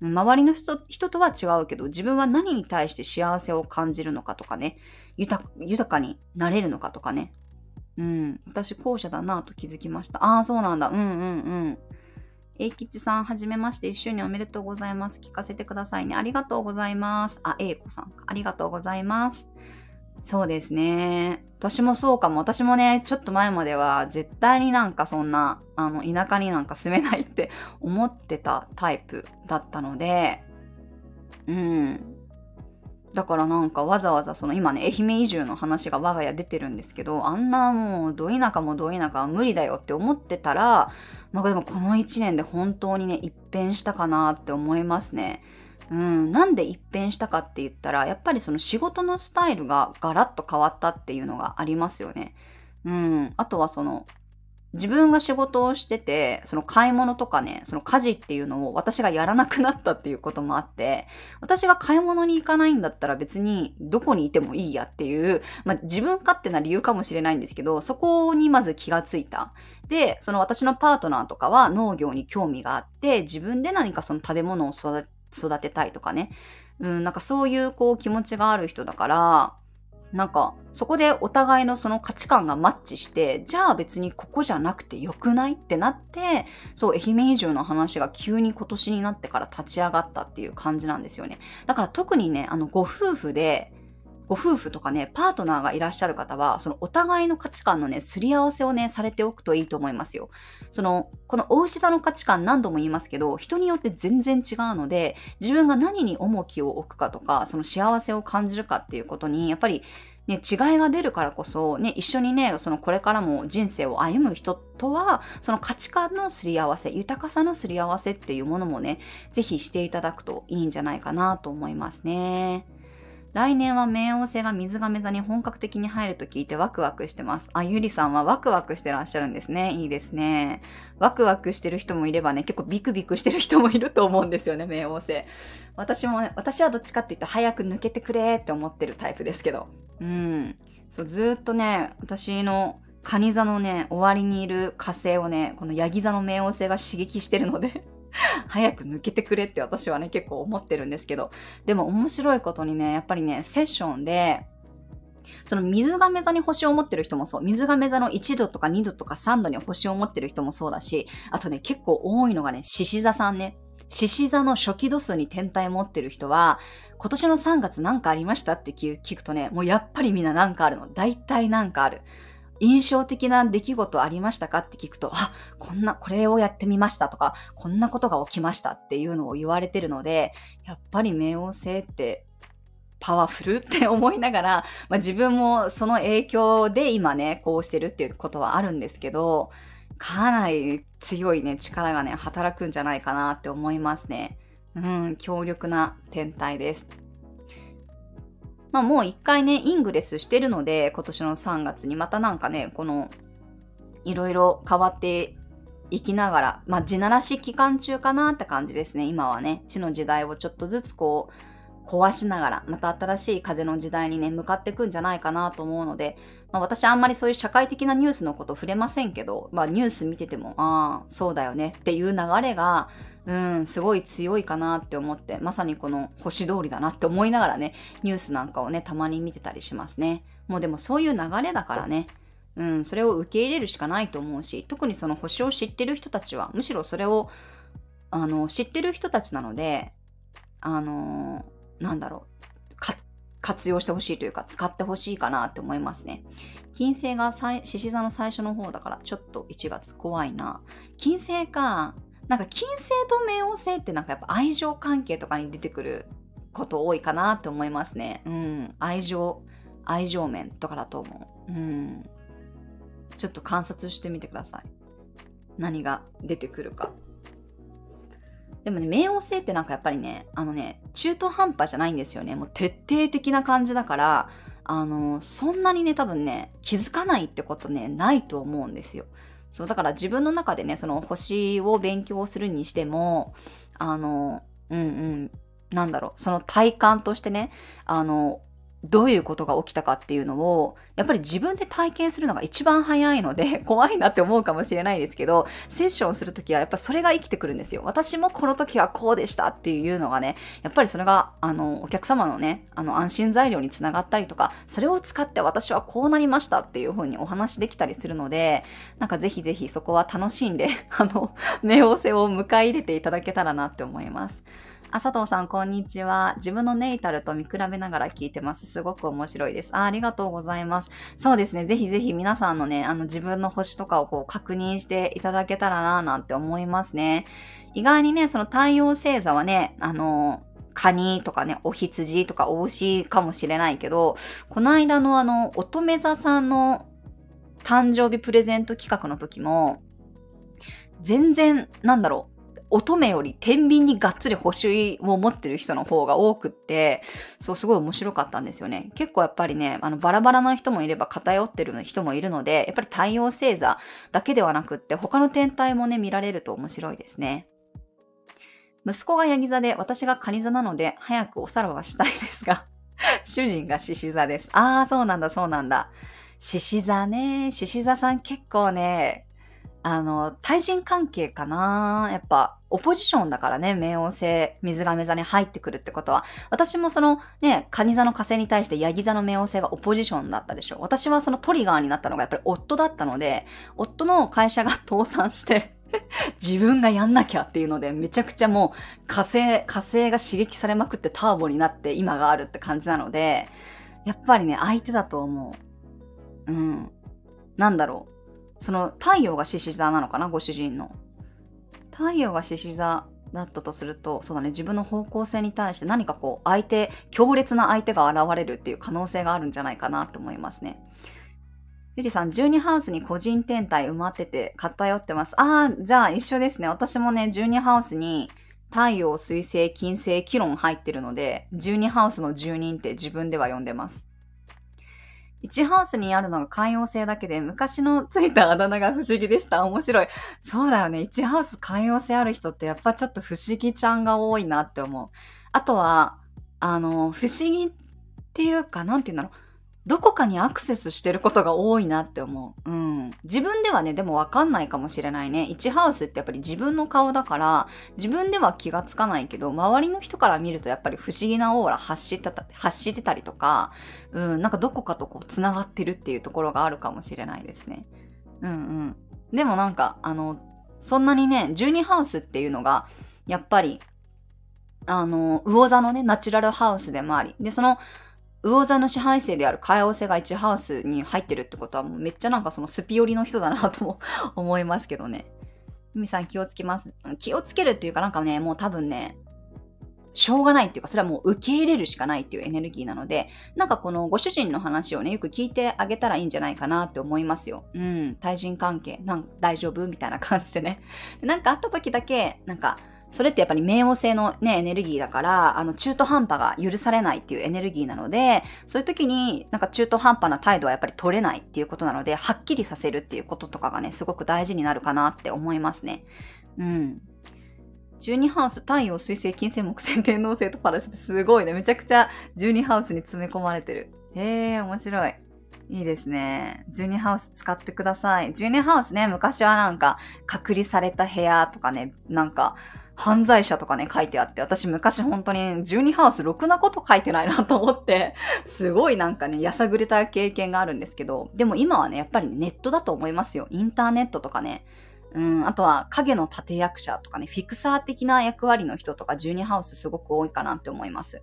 周りの人人とは違うけど、自分は何に対して幸せを感じるのかとかね、豊かになれるのかとかね、うん。私、後者だなと気づきました。ああ、そうなんだ。うんうんうん。英吉さん、はじめまして。一周年おめでとうございます。聞かせてくださいね。ありがとうございます。あ、英子さん。ありがとうございます。そうですね。私もそうかも。私もね、ちょっと前までは絶対になんかそんな、あの、田舎になんか住めないって思ってたタイプだったので、うん。だからなんかわざわざその今ね、愛媛移住の話が我が家出てるんですけど、あんなもうど田舎もど田舎は無理だよって思ってたら、まあでもこの1年で本当にね、一変したかなって思いますね。うん、なんで一変したかって言ったら、やっぱりその仕事のスタイルがガラッと変わったっていうのがありますよね。うん、あとはその自分が仕事をしてて、その買い物とかね、その家事っていうのを私がやらなくなったっていうこともあって、私が買い物に行かないんだったら別にどこにいてもいいやっていう、まあ自分勝手な理由かもしれないんですけど、そこにまず気がついた。で、その私のパートナーとかは農業に興味があって、自分で何かその食べ物を育てたいとかね、うん、なんかそういうこう気持ちがある人だから、なんか、そこでお互いのその価値観がマッチして、じゃあ別にここじゃなくてよくないってなって、そう、愛媛移住の話が急に今年になってから立ち上がったっていう感じなんですよね。だから特にね、あの、ご夫婦で、ご夫婦とかね、パートナーがいらっしゃる方は、そのお互いの価値観のね、すり合わせをね、されておくといいと思いますよ。その、このお牛座の価値観何度も言いますけど、人によって全然違うので、自分が何に重きを置くかとか、その幸せを感じるかっていうことに、やっぱりね、違いが出るからこそ、ね、一緒にね、そのこれからも人生を歩む人とは、その価値観のすり合わせ、豊かさのすり合わせっていうものもね、ぜひしていただくといいんじゃないかなと思いますね。来年は冥王星が水亀座に本格的に入ると聞いてワクワクしてます。あ、ゆりさんはワクワクしてらっしゃるんですね。いいですね。ワクワクしてる人もいればね、結構ビクビクしてる人もいると思うんですよね、冥王星。私も、ね、私はどっちかって言うと早く抜けてくれって思ってるタイプですけど。うん。そう、ずっとね、私の蟹座のね、終わりにいる火星をね、このヤギ座の冥王星が刺激してるので早く抜けてくれって私はね、結構思ってるんですけど、でも面白いことにね、やっぱりね、セッションで、その水亀座に星を持ってる人もそう。水亀座の1度とか2度とか3度に星を持ってる人もそうだし、あとね、結構多いのがね、獅子座さんね。獅子座の初期度数に天体持ってる人は、今年の3月何かありましたって聞くとね、もうやっぱりみんな何かあるの。大体何かある。印象的な出来事ありましたか？って聞くと、あ、こんな、これをやってみましたとか、こんなことが起きましたっていうのを言われてるので、やっぱり冥王星ってパワフル って思いながら、まあ、自分もその影響で今ね、こうしてるっていうことはあるんですけど、かなり強いね、力がね、働くんじゃないかなって思いますね。うん、強力な天体です。まあもう一回ね、イングレスしてるので、今年の3月にまたなんかね、この、いろいろ変わっていきながら、まあ地ならし期間中かなって感じですね、今はね。地の時代をちょっとずつこう、壊しながら、また新しい風の時代にね、向かっていくんじゃないかなと思うので、まあ、私あんまりそういう社会的なニュースのこと触れませんけど、まあニュース見てても、ああ、そうだよねっていう流れが、うん、すごい強いかなって思って、まさにこの星通りだなって思いながらね、ニュースなんかをね、たまに見てたりしますね。もうでもそういう流れだからね、うん、それを受け入れるしかないと思うし、特にその星を知ってる人たちは、むしろそれを、あの、知ってる人たちなので、あの、なんだろう、活用してほしいというか、使ってほしいかなって思いますね。金星が獅子座の最初の方だから、ちょっと1月怖いな。金星か、なんか金星と冥王星ってなんかやっぱ愛情関係とかに出てくること多いかなって思いますね。うん。愛情、愛情面とかだと思う。うん。ちょっと観察してみてください。何が出てくるか。でもね、冥王星ってなんかやっぱりね、あのね、中途半端じゃないんですよね。もう徹底的な感じだから、あの、そんなにね、多分ね、気づかないってことね、ないと思うんですよ。そう、だから自分の中でね、その星を勉強するにしても、あの、うんうん、なんだろう、その体感としてね、あの、どういうことが起きたかっていうのを、やっぱり自分で体験するのが一番早いので、怖いなって思うかもしれないですけど、セッションするときはやっぱそれが生きてくるんですよ。私もこの時はこうでしたっていうのがね、やっぱりそれが、あの、お客様のね、あの、安心材料につながったりとか、それを使って私はこうなりましたっていう風にお話できたりするので、なんかぜひぜひそこは楽しんで、あの、冥王星を迎え入れていただけたらなって思います。あ、佐藤さん、こんにちは。自分のネイタルと見比べながら聞いてます。すごく面白いです。あありがとうございます。そうですね。ぜひぜひ皆さんのね、あの自分の星とかをこう確認していただけたらな、なんて思いますね。意外にね、その太陽星座はね、あの、カニとかね、お羊とかお牛かもしれないけど、この間のあの、乙女座さんの誕生日プレゼント企画の時も、全然、なんだろう、乙女より天秤にがっつり星を持ってる人の方が多くって、そう、すごい面白かったんですよね。結構やっぱりね、あの、バラバラな人もいれば偏ってる人もいるので、やっぱり太陽星座だけではなくって、他の天体もね、見られると面白いですね。息子がヤギ座で、私がカニ座なので、早くおさらばしたいですが、主人が獅子座です。ああ、そうなんだ、そうなんだ。獅子座ね。獅子座さん結構ね、あの、対人関係かなやっぱ、オポジションだからね、冥王星、水亀座に入ってくるってことは。私もそのね、蟹座の火星に対してヤギ座の冥王星がオポジションだったでしょ。私はそのトリガーになったのがやっぱり夫だったので、夫の会社が倒産して 自分がやんなきゃっていうので、めちゃくちゃもう火星、火星が刺激されまくってターボになって今があるって感じなので、やっぱりね、相手だと思う。うん。なんだろう。その太陽が獅子座なのかなご主人の。太陽が獅子座だったとするとそうだね自分の方向性に対して何かこう相手強烈な相手が現れるっていう可能性があるんじゃないかなと思いますね。ゆりさん、12ハウスに個人天体埋まってて偏ってます。ああ、じゃあ一緒ですね。私もね、12ハウスに太陽、水星、金星、キロン入ってるので、12ハウスの住人って自分では呼んでます。1ハウスにあるのが海洋性だけで、昔のついたあだ名が不思議でした。面白い。そうだよね。1ハウス海洋性ある人ってやっぱちょっと不思議ちゃんが多いなって思う。あとは、あの、不思議っていうか、なんて言うんだろう。どこかにアクセスしてることが多いなって思う。うん。自分ではね、でもわかんないかもしれないね。1ハウスってやっぱり自分の顔だから、自分では気がつかないけど、周りの人から見るとやっぱり不思議なオーラ発してた、発してたりとか、うん、なんかどこかとこう繋がってるっていうところがあるかもしれないですね。うんうん。でもなんか、あの、そんなにね、12ハウスっていうのが、やっぱり、あの、魚座のね、ナチュラルハウスでもあり、で、その、魚座の支配性である海王星が1ハウスに入ってるってことはもうめっちゃなんかそのスピ寄りの人だなとも思いますけどね。みさん気をつけます。気をつけるっていうかなんかね、もう多分ね、しょうがないっていうか、それはもう受け入れるしかないっていうエネルギーなので、なんかこのご主人の話をね、よく聞いてあげたらいいんじゃないかなって思いますよ。うん、対人関係、なん大丈夫？みたいな感じでね。なんかあった時だけ、なんか、それってやっぱり冥王星のね、エネルギーだから、あの、中途半端が許されないっていうエネルギーなので、そういう時になんか中途半端な態度はやっぱり取れないっていうことなので、はっきりさせるっていうこととかがね、すごく大事になるかなって思いますね。うん。12ハウス、太陽、水星、金星、木星、天王星とパラスすごいね。めちゃくちゃ12ハウスに詰め込まれてる。へえ、面白い。いいですね。12ハウス使ってください。12ハウスね、昔はなんか、隔離された部屋とかね、なんか、犯罪者とかね、書いてあって、私昔本当に12ハウスろくなこと書いてないなと思って、すごいなんかね、やさぐれた経験があるんですけど、でも今はね、やっぱりネットだと思いますよ。インターネットとかね。うん、あとは影の立役者とかね、フィクサー的な役割の人とか12ハウスすごく多いかなって思います。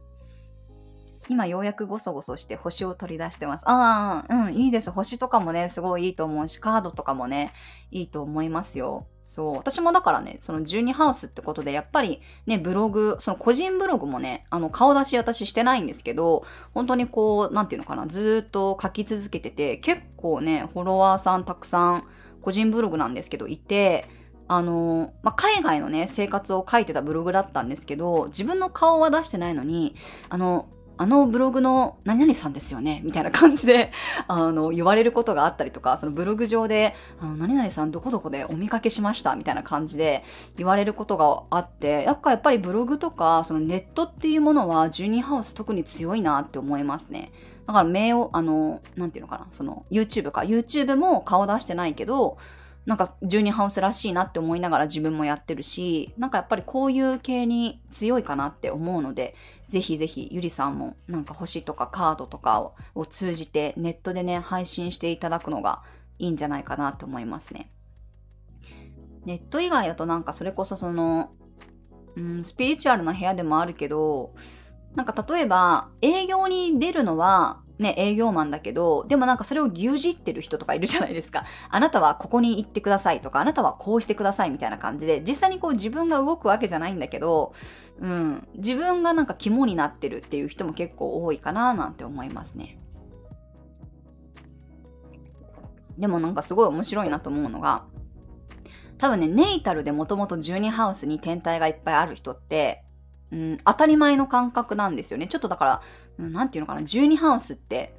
今ようやくゴソゴソして星を取り出してます。ああ、うん、いいです。星とかもね、すごいいいと思うし、カードとかもね、いいと思いますよ。そう。私もだからね、その12ハウスってことで、やっぱりね、ブログ、その個人ブログもね、あの、顔出し私してないんですけど、本当にこう、なんていうのかな、ずっと書き続けてて、結構ね、フォロワーさんたくさん、個人ブログなんですけど、いて、あの、まあ、海外のね、生活を書いてたブログだったんですけど、自分の顔は出してないのに、あの、あのブログの何々さんですよねみたいな感じで、あの、言われることがあったりとか、そのブログ上で、あの、何々さんどこどこでお見かけしましたみたいな感じで言われることがあって、やっぱやっぱりブログとか、そのネットっていうものは、ジュニーハウス特に強いなって思いますね。だから名を、あの、なんていうのかな、その、YouTube か。YouTube も顔出してないけど、なんか12ハウスらしいなって思いながら自分もやってるし、なんかやっぱりこういう系に強いかなって思うので、ぜひぜひゆりさんもなんか星とかカードとかを通じてネットでね、配信していただくのがいいんじゃないかなと思いますね。ネット以外だとなんかそれこそその、うん、スピリチュアルな部屋でもあるけど、なんか例えば営業に出るのはね、営業マンだけど、でもなんかそれを牛耳ってる人とかいるじゃないですか。あなたはここに行ってくださいとか、あなたはこうしてくださいみたいな感じで、実際にこう自分が動くわけじゃないんだけど、うん、自分がなんか肝になってるっていう人も結構多いかななんて思いますね。でもなんかすごい面白いなと思うのが、多分ね、ネイタルでもともと12ハウスに天体がいっぱいある人って、うん、当たり前の感覚なんですよね。ちょっとだから、何、て言うのかな、12ハウスって、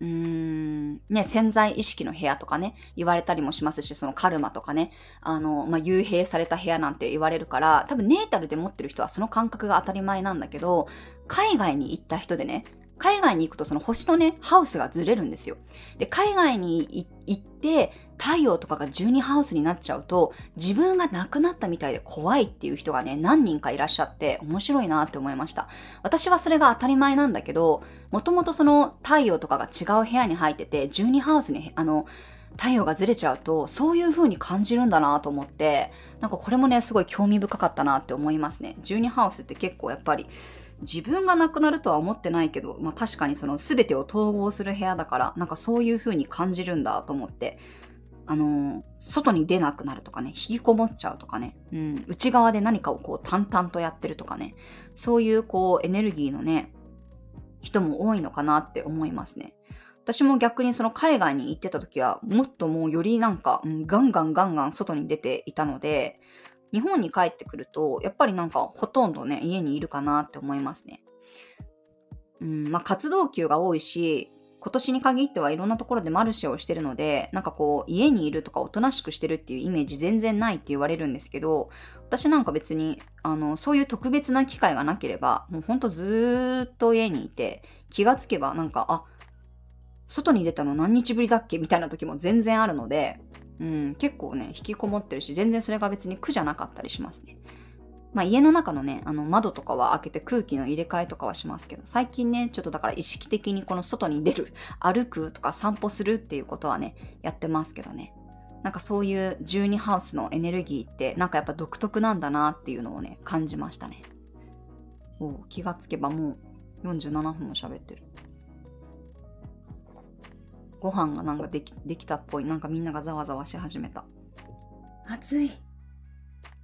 うーん、ね、潜在意識の部屋とかね、言われたりもしますし、そのカルマとかね、あの、まあ、幽閉された部屋なんて言われるから、多分ネータルで持ってる人はその感覚が当たり前なんだけど、海外に行った人でね、海外に行くとその星のね、ハウスがずれるんですよ。で、海外に行って、太陽とかが12ハウスになっちゃうと、自分が亡くなったみたいで怖いっていう人がね、何人かいらっしゃって面白いなって思いました。私はそれが当たり前なんだけど、もともとその太陽とかが違う部屋に入ってて、12ハウスに、あの、太陽がずれちゃうと、そういう風に感じるんだなと思って、なんかこれもね、すごい興味深かったなって思いますね。12ハウスって結構やっぱり、自分が亡くなるとは思ってないけど、まあ確かにその全てを統合する部屋だから、なんかそういう風に感じるんだと思って、あのー、外に出なくなるとかね、引きこもっちゃうとかね、うん、内側で何かをこう淡々とやってるとかね、そういうこうエネルギーのね、人も多いのかなって思いますね。私も逆にその海外に行ってた時は、もっともうよりなんか、うん、ガンガンガンガン外に出ていたので、日本に帰ってくると、やっぱりなんかほとんどね、家にいるかなって思いますね。うん、まあ活動休が多いし、今年に限ってはいろんなところでマルシェをしてるので、なんかこう、家にいるとかおとなしくしてるっていうイメージ全然ないって言われるんですけど、私なんか別に、あの、そういう特別な機会がなければ、もうほんとずーっと家にいて、気がつけばなんか、あ、外に出たの何日ぶりだっけみたいな時も全然あるので、うん、結構ね、引きこもってるし、全然それが別に苦じゃなかったりしますね。まあ家の中のね、あの窓とかは開けて空気の入れ替えとかはしますけど、最近ね、ちょっとだから意識的にこの外に出る、歩くとか散歩するっていうことはね、やってますけどね。なんかそういう12ハウスのエネルギーってなんかやっぱ独特なんだなっていうのをね、感じましたね。お気がつけばもう47分も喋ってる。ご飯がなんかできできたっぽい。なんかみんながざわざわし始めた。暑い。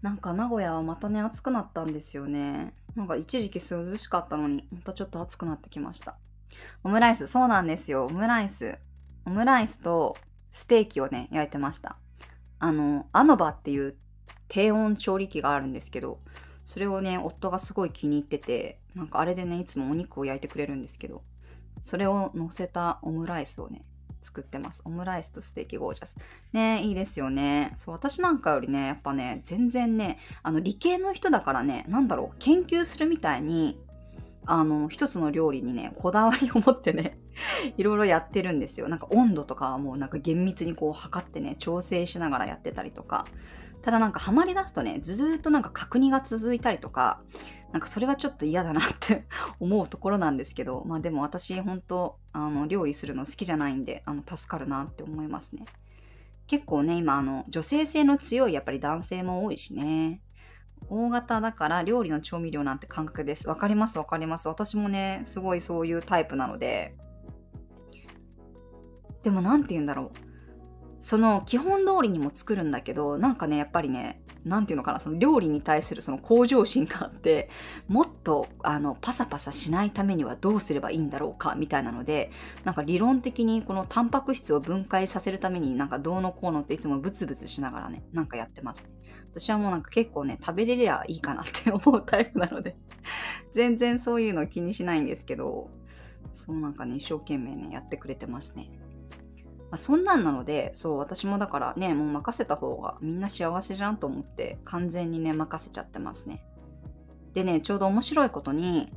なんか名古屋はまたね、暑くなったんですよね。なんか一時期涼しかったのに、またちょっと暑くなってきました。オムライス、そうなんですよ。オムライス。オムライスとステーキをね、焼いてました。あの、アノバっていう低温調理器があるんですけど、それをね、夫がすごい気に入ってて、なんかあれでね、いつもお肉を焼いてくれるんですけど、それを乗せたオムライスをね、作ってます。オムライスとステーキゴージャス。ねいいですよね。そう、私なんかよりね、やっぱね、全然ね、あの、理系の人だからね、なんだろう、研究するみたいに、あの、一つの料理にね、こだわりを持ってね、いろいろやってるんですよ。なんか温度とかはもうなんか厳密にこう測ってね、調整しながらやってたりとか。ただなんかハマり出すとね、ずーっとなんか確認が続いたりとか、なんかそれはちょっと嫌だなって 思うところなんですけど、まあでも私本当あの料理するの好きじゃないんで、あの助かるなって思いますね。結構ね、今あの女性性の強いやっぱり男性も多いしね。大型だから料理の調味料なんて感覚です。わかりますわかります。私もね、すごいそういうタイプなので。でも何て言うんだろう。その基本通りにも作るんだけど、なんかね、やっぱりね、なんていうのかな、その料理に対するその向上心があって、もっと、あの、パサパサしないためにはどうすればいいんだろうか、みたいなので、なんか理論的にこのタンパク質を分解させるためになんかどうのこうのっていつもブツブツしながらね、なんかやってますね。私はもうなんか結構ね、食べれりゃいいかなって思うタイプなので全然そういうの気にしないんですけど、そうなんかね、一生懸命ね、やってくれてますね。まあ、そんなんなので、そう、私もだからね、もう任せた方がみんな幸せじゃんと思って、完全にね、任せちゃってますね。でね、ちょうど面白いことに、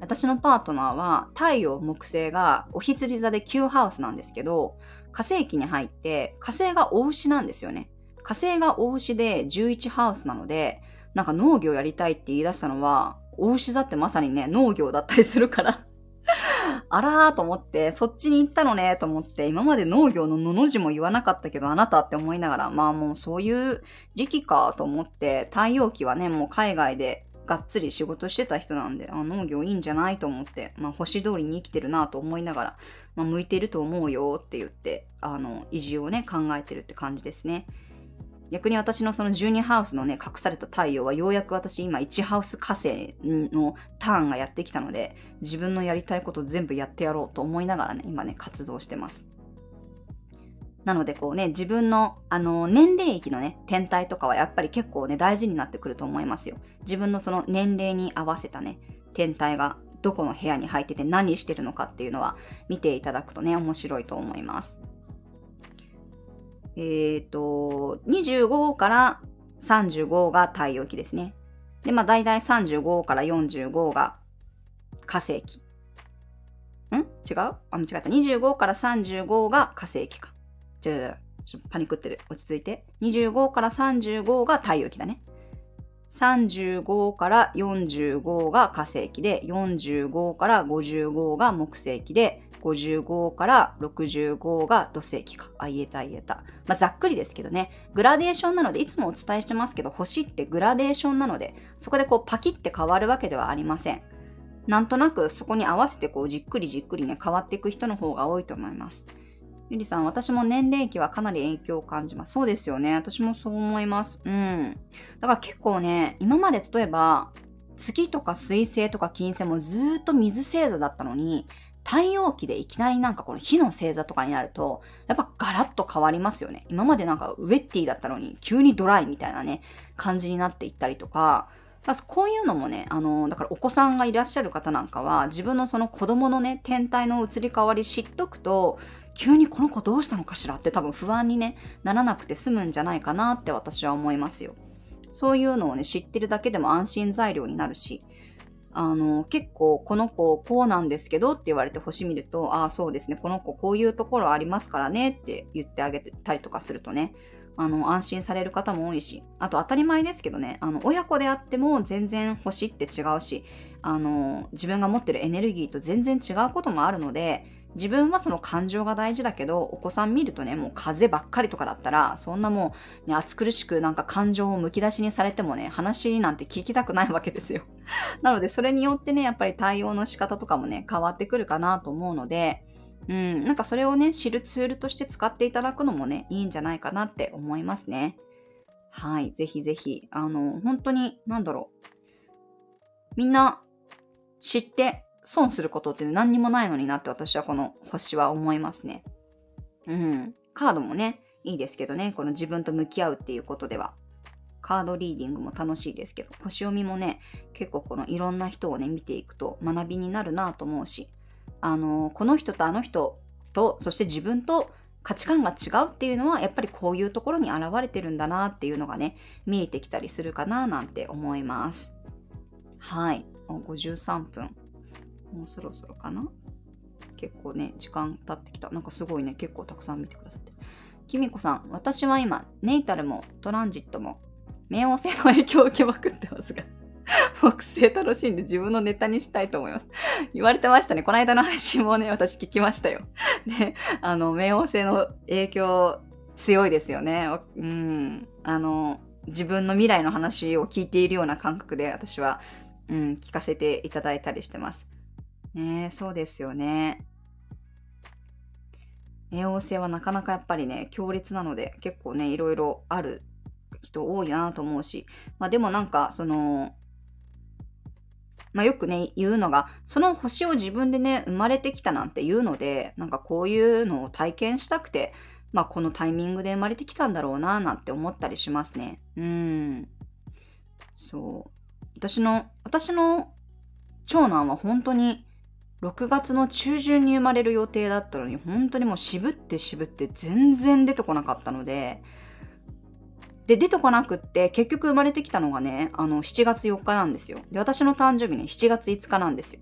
私のパートナーは太陽木星がお羊座で9ハウスなんですけど、火星期に入って火星がお牛なんですよね。火星がお牛で11ハウスなので、なんか農業やりたいって言い出したのは、お牛座ってまさにね、農業だったりするからあらーと思って、そっちに行ったのねと思って、今まで農業ののの字も言わなかったけど、あなたって思いながら、まあもうそういう時期かと思って、太陽期はね、もう海外でがっつり仕事してた人なんで、あ農業いいんじゃない？と思って、まあ、星通りに生きてるなと思いながら、まあ、向いてると思うよって言って、あの、移住をね、考えてるって感じですね。逆に私のその12ハウスのね、隠された太陽はようやく私今1ハウス火星のターンがやってきたので、自分のやりたいこと全部やってやろうと思いながらね、今ね、活動してます。なのでこうね、自分のあの年齢域のね、天体とかはやっぱり結構ね、大事になってくると思いますよ。自分のその年齢に合わせたね、天体がどこの部屋に入ってて何してるのかっていうのは見ていただくとね、面白いと思います。えっ、ー、と、25から35が太陽期ですね。で、まあ大体35から45が火星期。ん？違う？あ、間違った。25から35が火星期か。じゃあ、ちょっとパニックってる。落ち着いて。25から35が太陽期だね。35から45が火星期で、45から55が木星期で、55から65が土星期か。あ、言えた言えた。まあ、ざっくりですけどね。グラデーションなので、いつもお伝えしてますけど、星ってグラデーションなので、そこでこうパキって変わるわけではありません。なんとなくそこに合わせてこうじっくりじっくりね、変わっていく人の方が多いと思います。ゆりさん、私も年齢期はかなり影響を感じます。そうですよね。私もそう思います。うん。だから結構ね、今まで例えば、月とか水星とか金星もずっと水星座だったのに、太陽期でいきなりなんかこの火の星座とかになると、やっぱガラッと変わりますよね。今までなんかウェッティだったのに急にドライみたいなね、感じになっていったりとか、だこういうのもね、あの、だからお子さんがいらっしゃる方なんかは、自分のその子供のね、天体の移り変わり知っとくと、急にこの子どうしたのかしらって多分不安にね、ならなくて済むんじゃないかなって私は思いますよ。そういうのをね、知ってるだけでも安心材料になるし、あの、結構この子こうなんですけどって言われて星見ると、ああ、そうですね、この子こういうところありますからねって言ってあげたりとかするとね、あの、安心される方も多いし、あと当たり前ですけどね、あの、親子であっても全然星って違うし、あの、自分が持ってるエネルギーと全然違うこともあるので、自分はその感情が大事だけど、お子さん見るとね、もう風ばっかりとかだったら、そんなもう、ね、暑苦しくなんか感情をむき出しにされてもね、話なんて聞きたくないわけですよ。なので、それによってね、やっぱり対応の仕方とかもね、変わってくるかなと思うので、うん、なんかそれをね、知るツールとして使っていただくのもね、いいんじゃないかなって思いますね。はい、ぜひぜひ、あの、本当に、なんだろう。みんな知って損することって何にもないのになって私はこの星は思いますね。うん。カードもね、いいですけどね、この自分と向き合うっていうことでは。カードリーディングも楽しいですけど、星読みもね、結構このいろんな人をね、見ていくと学びになるなと思うし、あの、この人とあの人と、そして自分と価値観が違うっていうのは、やっぱりこういうところに現れてるんだなっていうのがね、見えてきたりするかななんて思います。はい。53分。もうそろそろかな？結構ね、時間経ってきた。なんかすごいね、結構たくさん見てくださって。きみこさん、私は今、ネイタルもトランジットも、冥王星の影響を受けまくってますが。木星楽しんで自分のネタにしたいと思います。言われてましたね。この間の配信もね、私聞きましたよ。ね、あの、冥王星の影響強いですよね。うん。あの、自分の未来の話を聞いているような感覚で私は、うん、聞かせていただいたりしてます。ねそうですよね。冥王星はなかなかやっぱりね、強烈なので、結構ね、いろいろある人多いなと思うし、まあでもなんか、その、まあ、よくね、言うのが、その星を自分でね、生まれてきたなんて言うので、なんかこういうのを体験したくて、まあ、このタイミングで生まれてきたんだろうな、なんて思ったりしますね。うん。そう。私の、私の長男は本当に、6月の中旬に生まれる予定だったのに、本当にもう渋って渋って全然出てこなかったので、で、出てこなくって、結局生まれてきたのがね、あの、7月4日なんですよ。で、私の誕生日ね、7月5日なんですよ。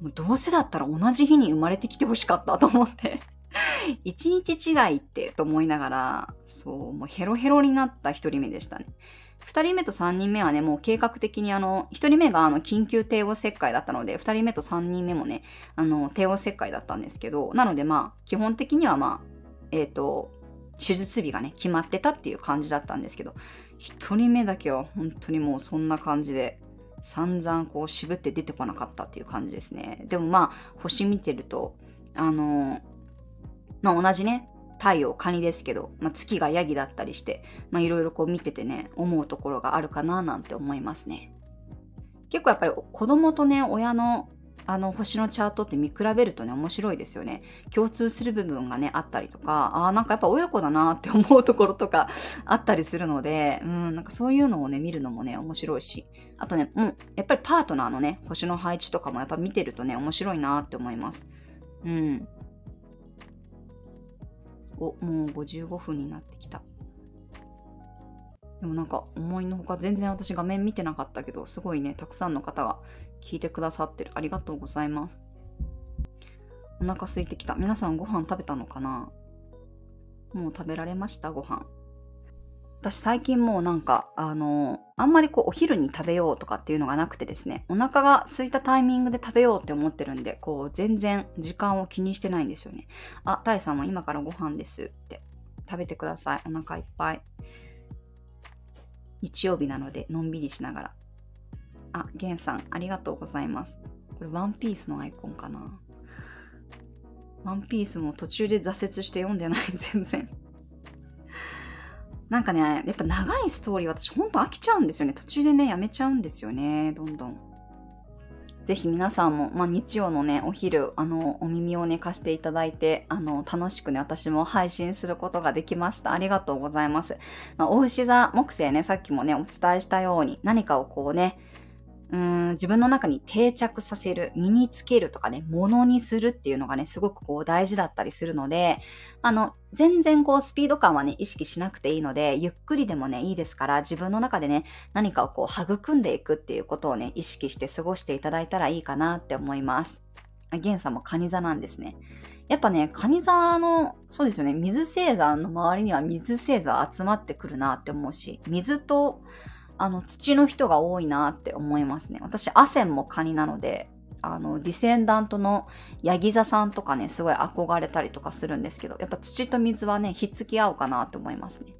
もうどうせだったら同じ日に生まれてきてほしかったと思って 一日違いってと思いながら、そう、もうヘロヘロになった一人目でしたね。二人目と三人目はね、もう計画的にあの、一人目があの、緊急帝王切開だったので、二人目と三人目もね、あの、帝王切開だったんですけど、なのでまあ、基本的にはまあ、えっ、ー、と、手術日がね、決まってたっていう感じだったんですけど、1人目だけは本当にもうそんな感じで、散々こう渋って出てこなかったっていう感じですね。でもまあ、星見てると、あの、まあ同じね、太陽、カニですけど、まあ、月がヤギだったりして、いろいろこう見ててね、思うところがあるかななんて思いますね。結構やっぱり子供とね、親のあの星のチャートって見比べるとね、面白いですよね。共通する部分がね、あったりとか、ああ、なんかやっぱ親子だなって思うところとかあったりするので、うん、なんかそういうのをね、見るのもね、面白いし。あとね、うん、やっぱりパートナーのね、星の配置とかもやっぱ見てるとね、面白いなって思います。うん。お、もう55分になってきた。でもなんか思いのほか全然私画面見てなかったけど、すごいね、たくさんの方が聞いてくださってる。ありがとうございます。お腹空いてきた。皆さんご飯食べたのかな？もう食べられましたご飯。私最近もうなんか、あのあんまりこうお昼に食べようとかっていうのがなくてですね、お腹が空いたタイミングで食べようって思ってるんで、こう全然時間を気にしてないんですよね。あ、タイさんも今からご飯ですって食べてください。お腹いっぱい。日曜日なのでのんびりしながら。あ、ゲンさん、ありがとうございます。これ、ワンピースのアイコンかな。ワンピースも途中で挫折して読んでない、全然。なんかね、やっぱ長いストーリー私ほんと飽きちゃうんですよね。途中でね、やめちゃうんですよね、どんどん。ぜひ皆さんも、まあ、日曜のね、お昼、あの、お耳をね、貸していただいて、あの、楽しくね、私も配信することができました。ありがとうございます。まあ、大牛座木星ね、さっきもね、お伝えしたように、何かをこうね、うん、自分の中に定着させる、身につけるとかね、ものにするっていうのがね、すごくこう大事だったりするので、あの、全然こうスピード感はね、意識しなくていいので、ゆっくりでもね、いいですから、自分の中でね、何かをこう育んでいくっていうことをね、意識して過ごしていただいたらいいかなって思います。ゲンさんもカニ座なんですね。やっぱね、カニ座の、そうですよね、水星座の周りには水星座集まってくるなって思うし、水と、あの、土の人が多いなって思いますね。私、アセンもカニなので、あの、ディセンダントのヤギ座さんとかね、すごい憧れたりとかするんですけど、やっぱ土と水はね、ひっつき合うかなって思いますね。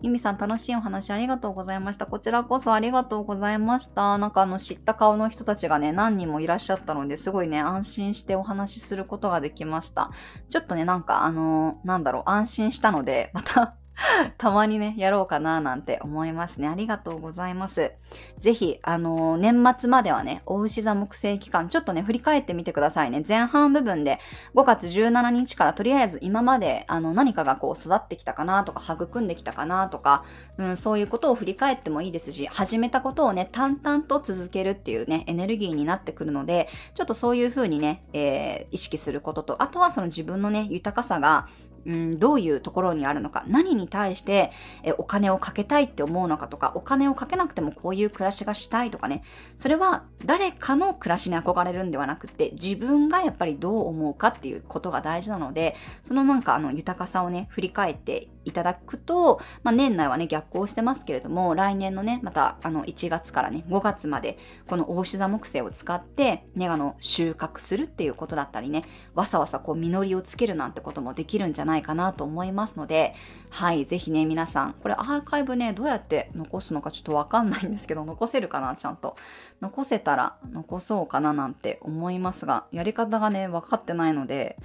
ゆみさん楽しいお話ありがとうございました。こちらこそありがとうございました。なんかあの知った顔の人たちがね、何人もいらっしゃったので、すごいね、安心してお話しすることができました。ちょっとね、なんかあのー、なんだろう、安心したので、また たまにね、やろうかななんて思いますね。ありがとうございます。ぜひ、あのー、年末まではね、お牛座木星期間、ちょっとね、振り返ってみてくださいね。前半部分で5月17日からとりあえず今まで、あの、何かがこう育ってきたかなとか、育んできたかなとか、うん、そういうことを振り返ってもいいですし、始めたことをね、淡々と続けるっていうね、エネルギーになってくるので、ちょっとそういう風にね、えー、意識することと、あとはその自分のね、豊かさが、うん、どういうところにあるのか、何に対してえお金をかけたいって思うのかとか、お金をかけなくてもこういう暮らしがしたいとかね、それは誰かの暮らしに憧れるんではなくて、自分がやっぱりどう思うかっていうことが大事なので、そのなんかあの豊かさをね、振り返っていただくと、まあ、年内はね、逆行してますけれども、来年のね、またあの1月からね、5月まで、この大志座木星を使って、ネガの収穫するっていうことだったりね、わさわさこう実りをつけるなんてこともできるんじゃないかなと思いますので、はい、ぜひね、皆さん、これアーカイブね、どうやって残すのかちょっとわかんないんですけど、残せるかな、ちゃんと。残せたら残そうかななんて思いますが、やり方がね、分かってないので、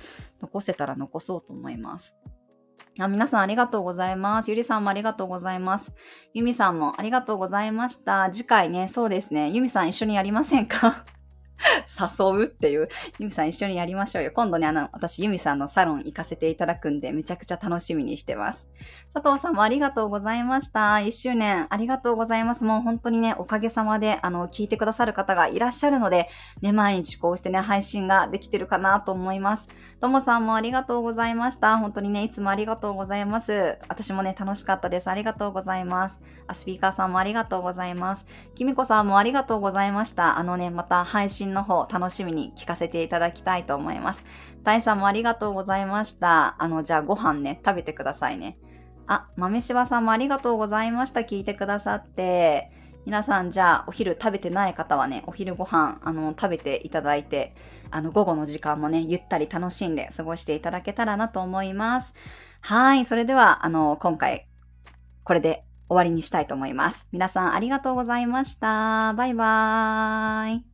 残せたら残そうと思います。あ皆さんありがとうございます。ゆりさんもありがとうございます。ゆみさんもありがとうございました。次回ね、そうですね。ゆみさん一緒にやりませんか？誘うっていう。ゆみさん一緒にやりましょうよ。今度ね、あの、私ゆみさんのサロン行かせていただくんで、めちゃくちゃ楽しみにしてます。佐藤さんもありがとうございました。一周年ありがとうございます。もう本当にね、おかげさまで、あの、聞いてくださる方がいらっしゃるので、ね、毎日こうしてね、配信ができてるかなと思います。ともさんもありがとうございました。本当にね、いつもありがとうございます。私もね、楽しかったです。ありがとうございます。あ、スピーカーさんもありがとうございます。きみこさんもありがとうございました。あのね、また配信の方、楽しみに聞かせていただきたいと思います。タイさんもありがとうございました。あの、じゃあご飯ね、食べてくださいね。あ、豆柴さんもありがとうございました。聞いてくださって。皆さん、じゃあ、お昼食べてない方はね、お昼ご飯、あの、食べていただいて、あの、午後の時間もね、ゆったり楽しんで過ごしていただけたらなと思います。はい。それでは、あの、今回、これで終わりにしたいと思います。皆さんありがとうございました。バイバーイ。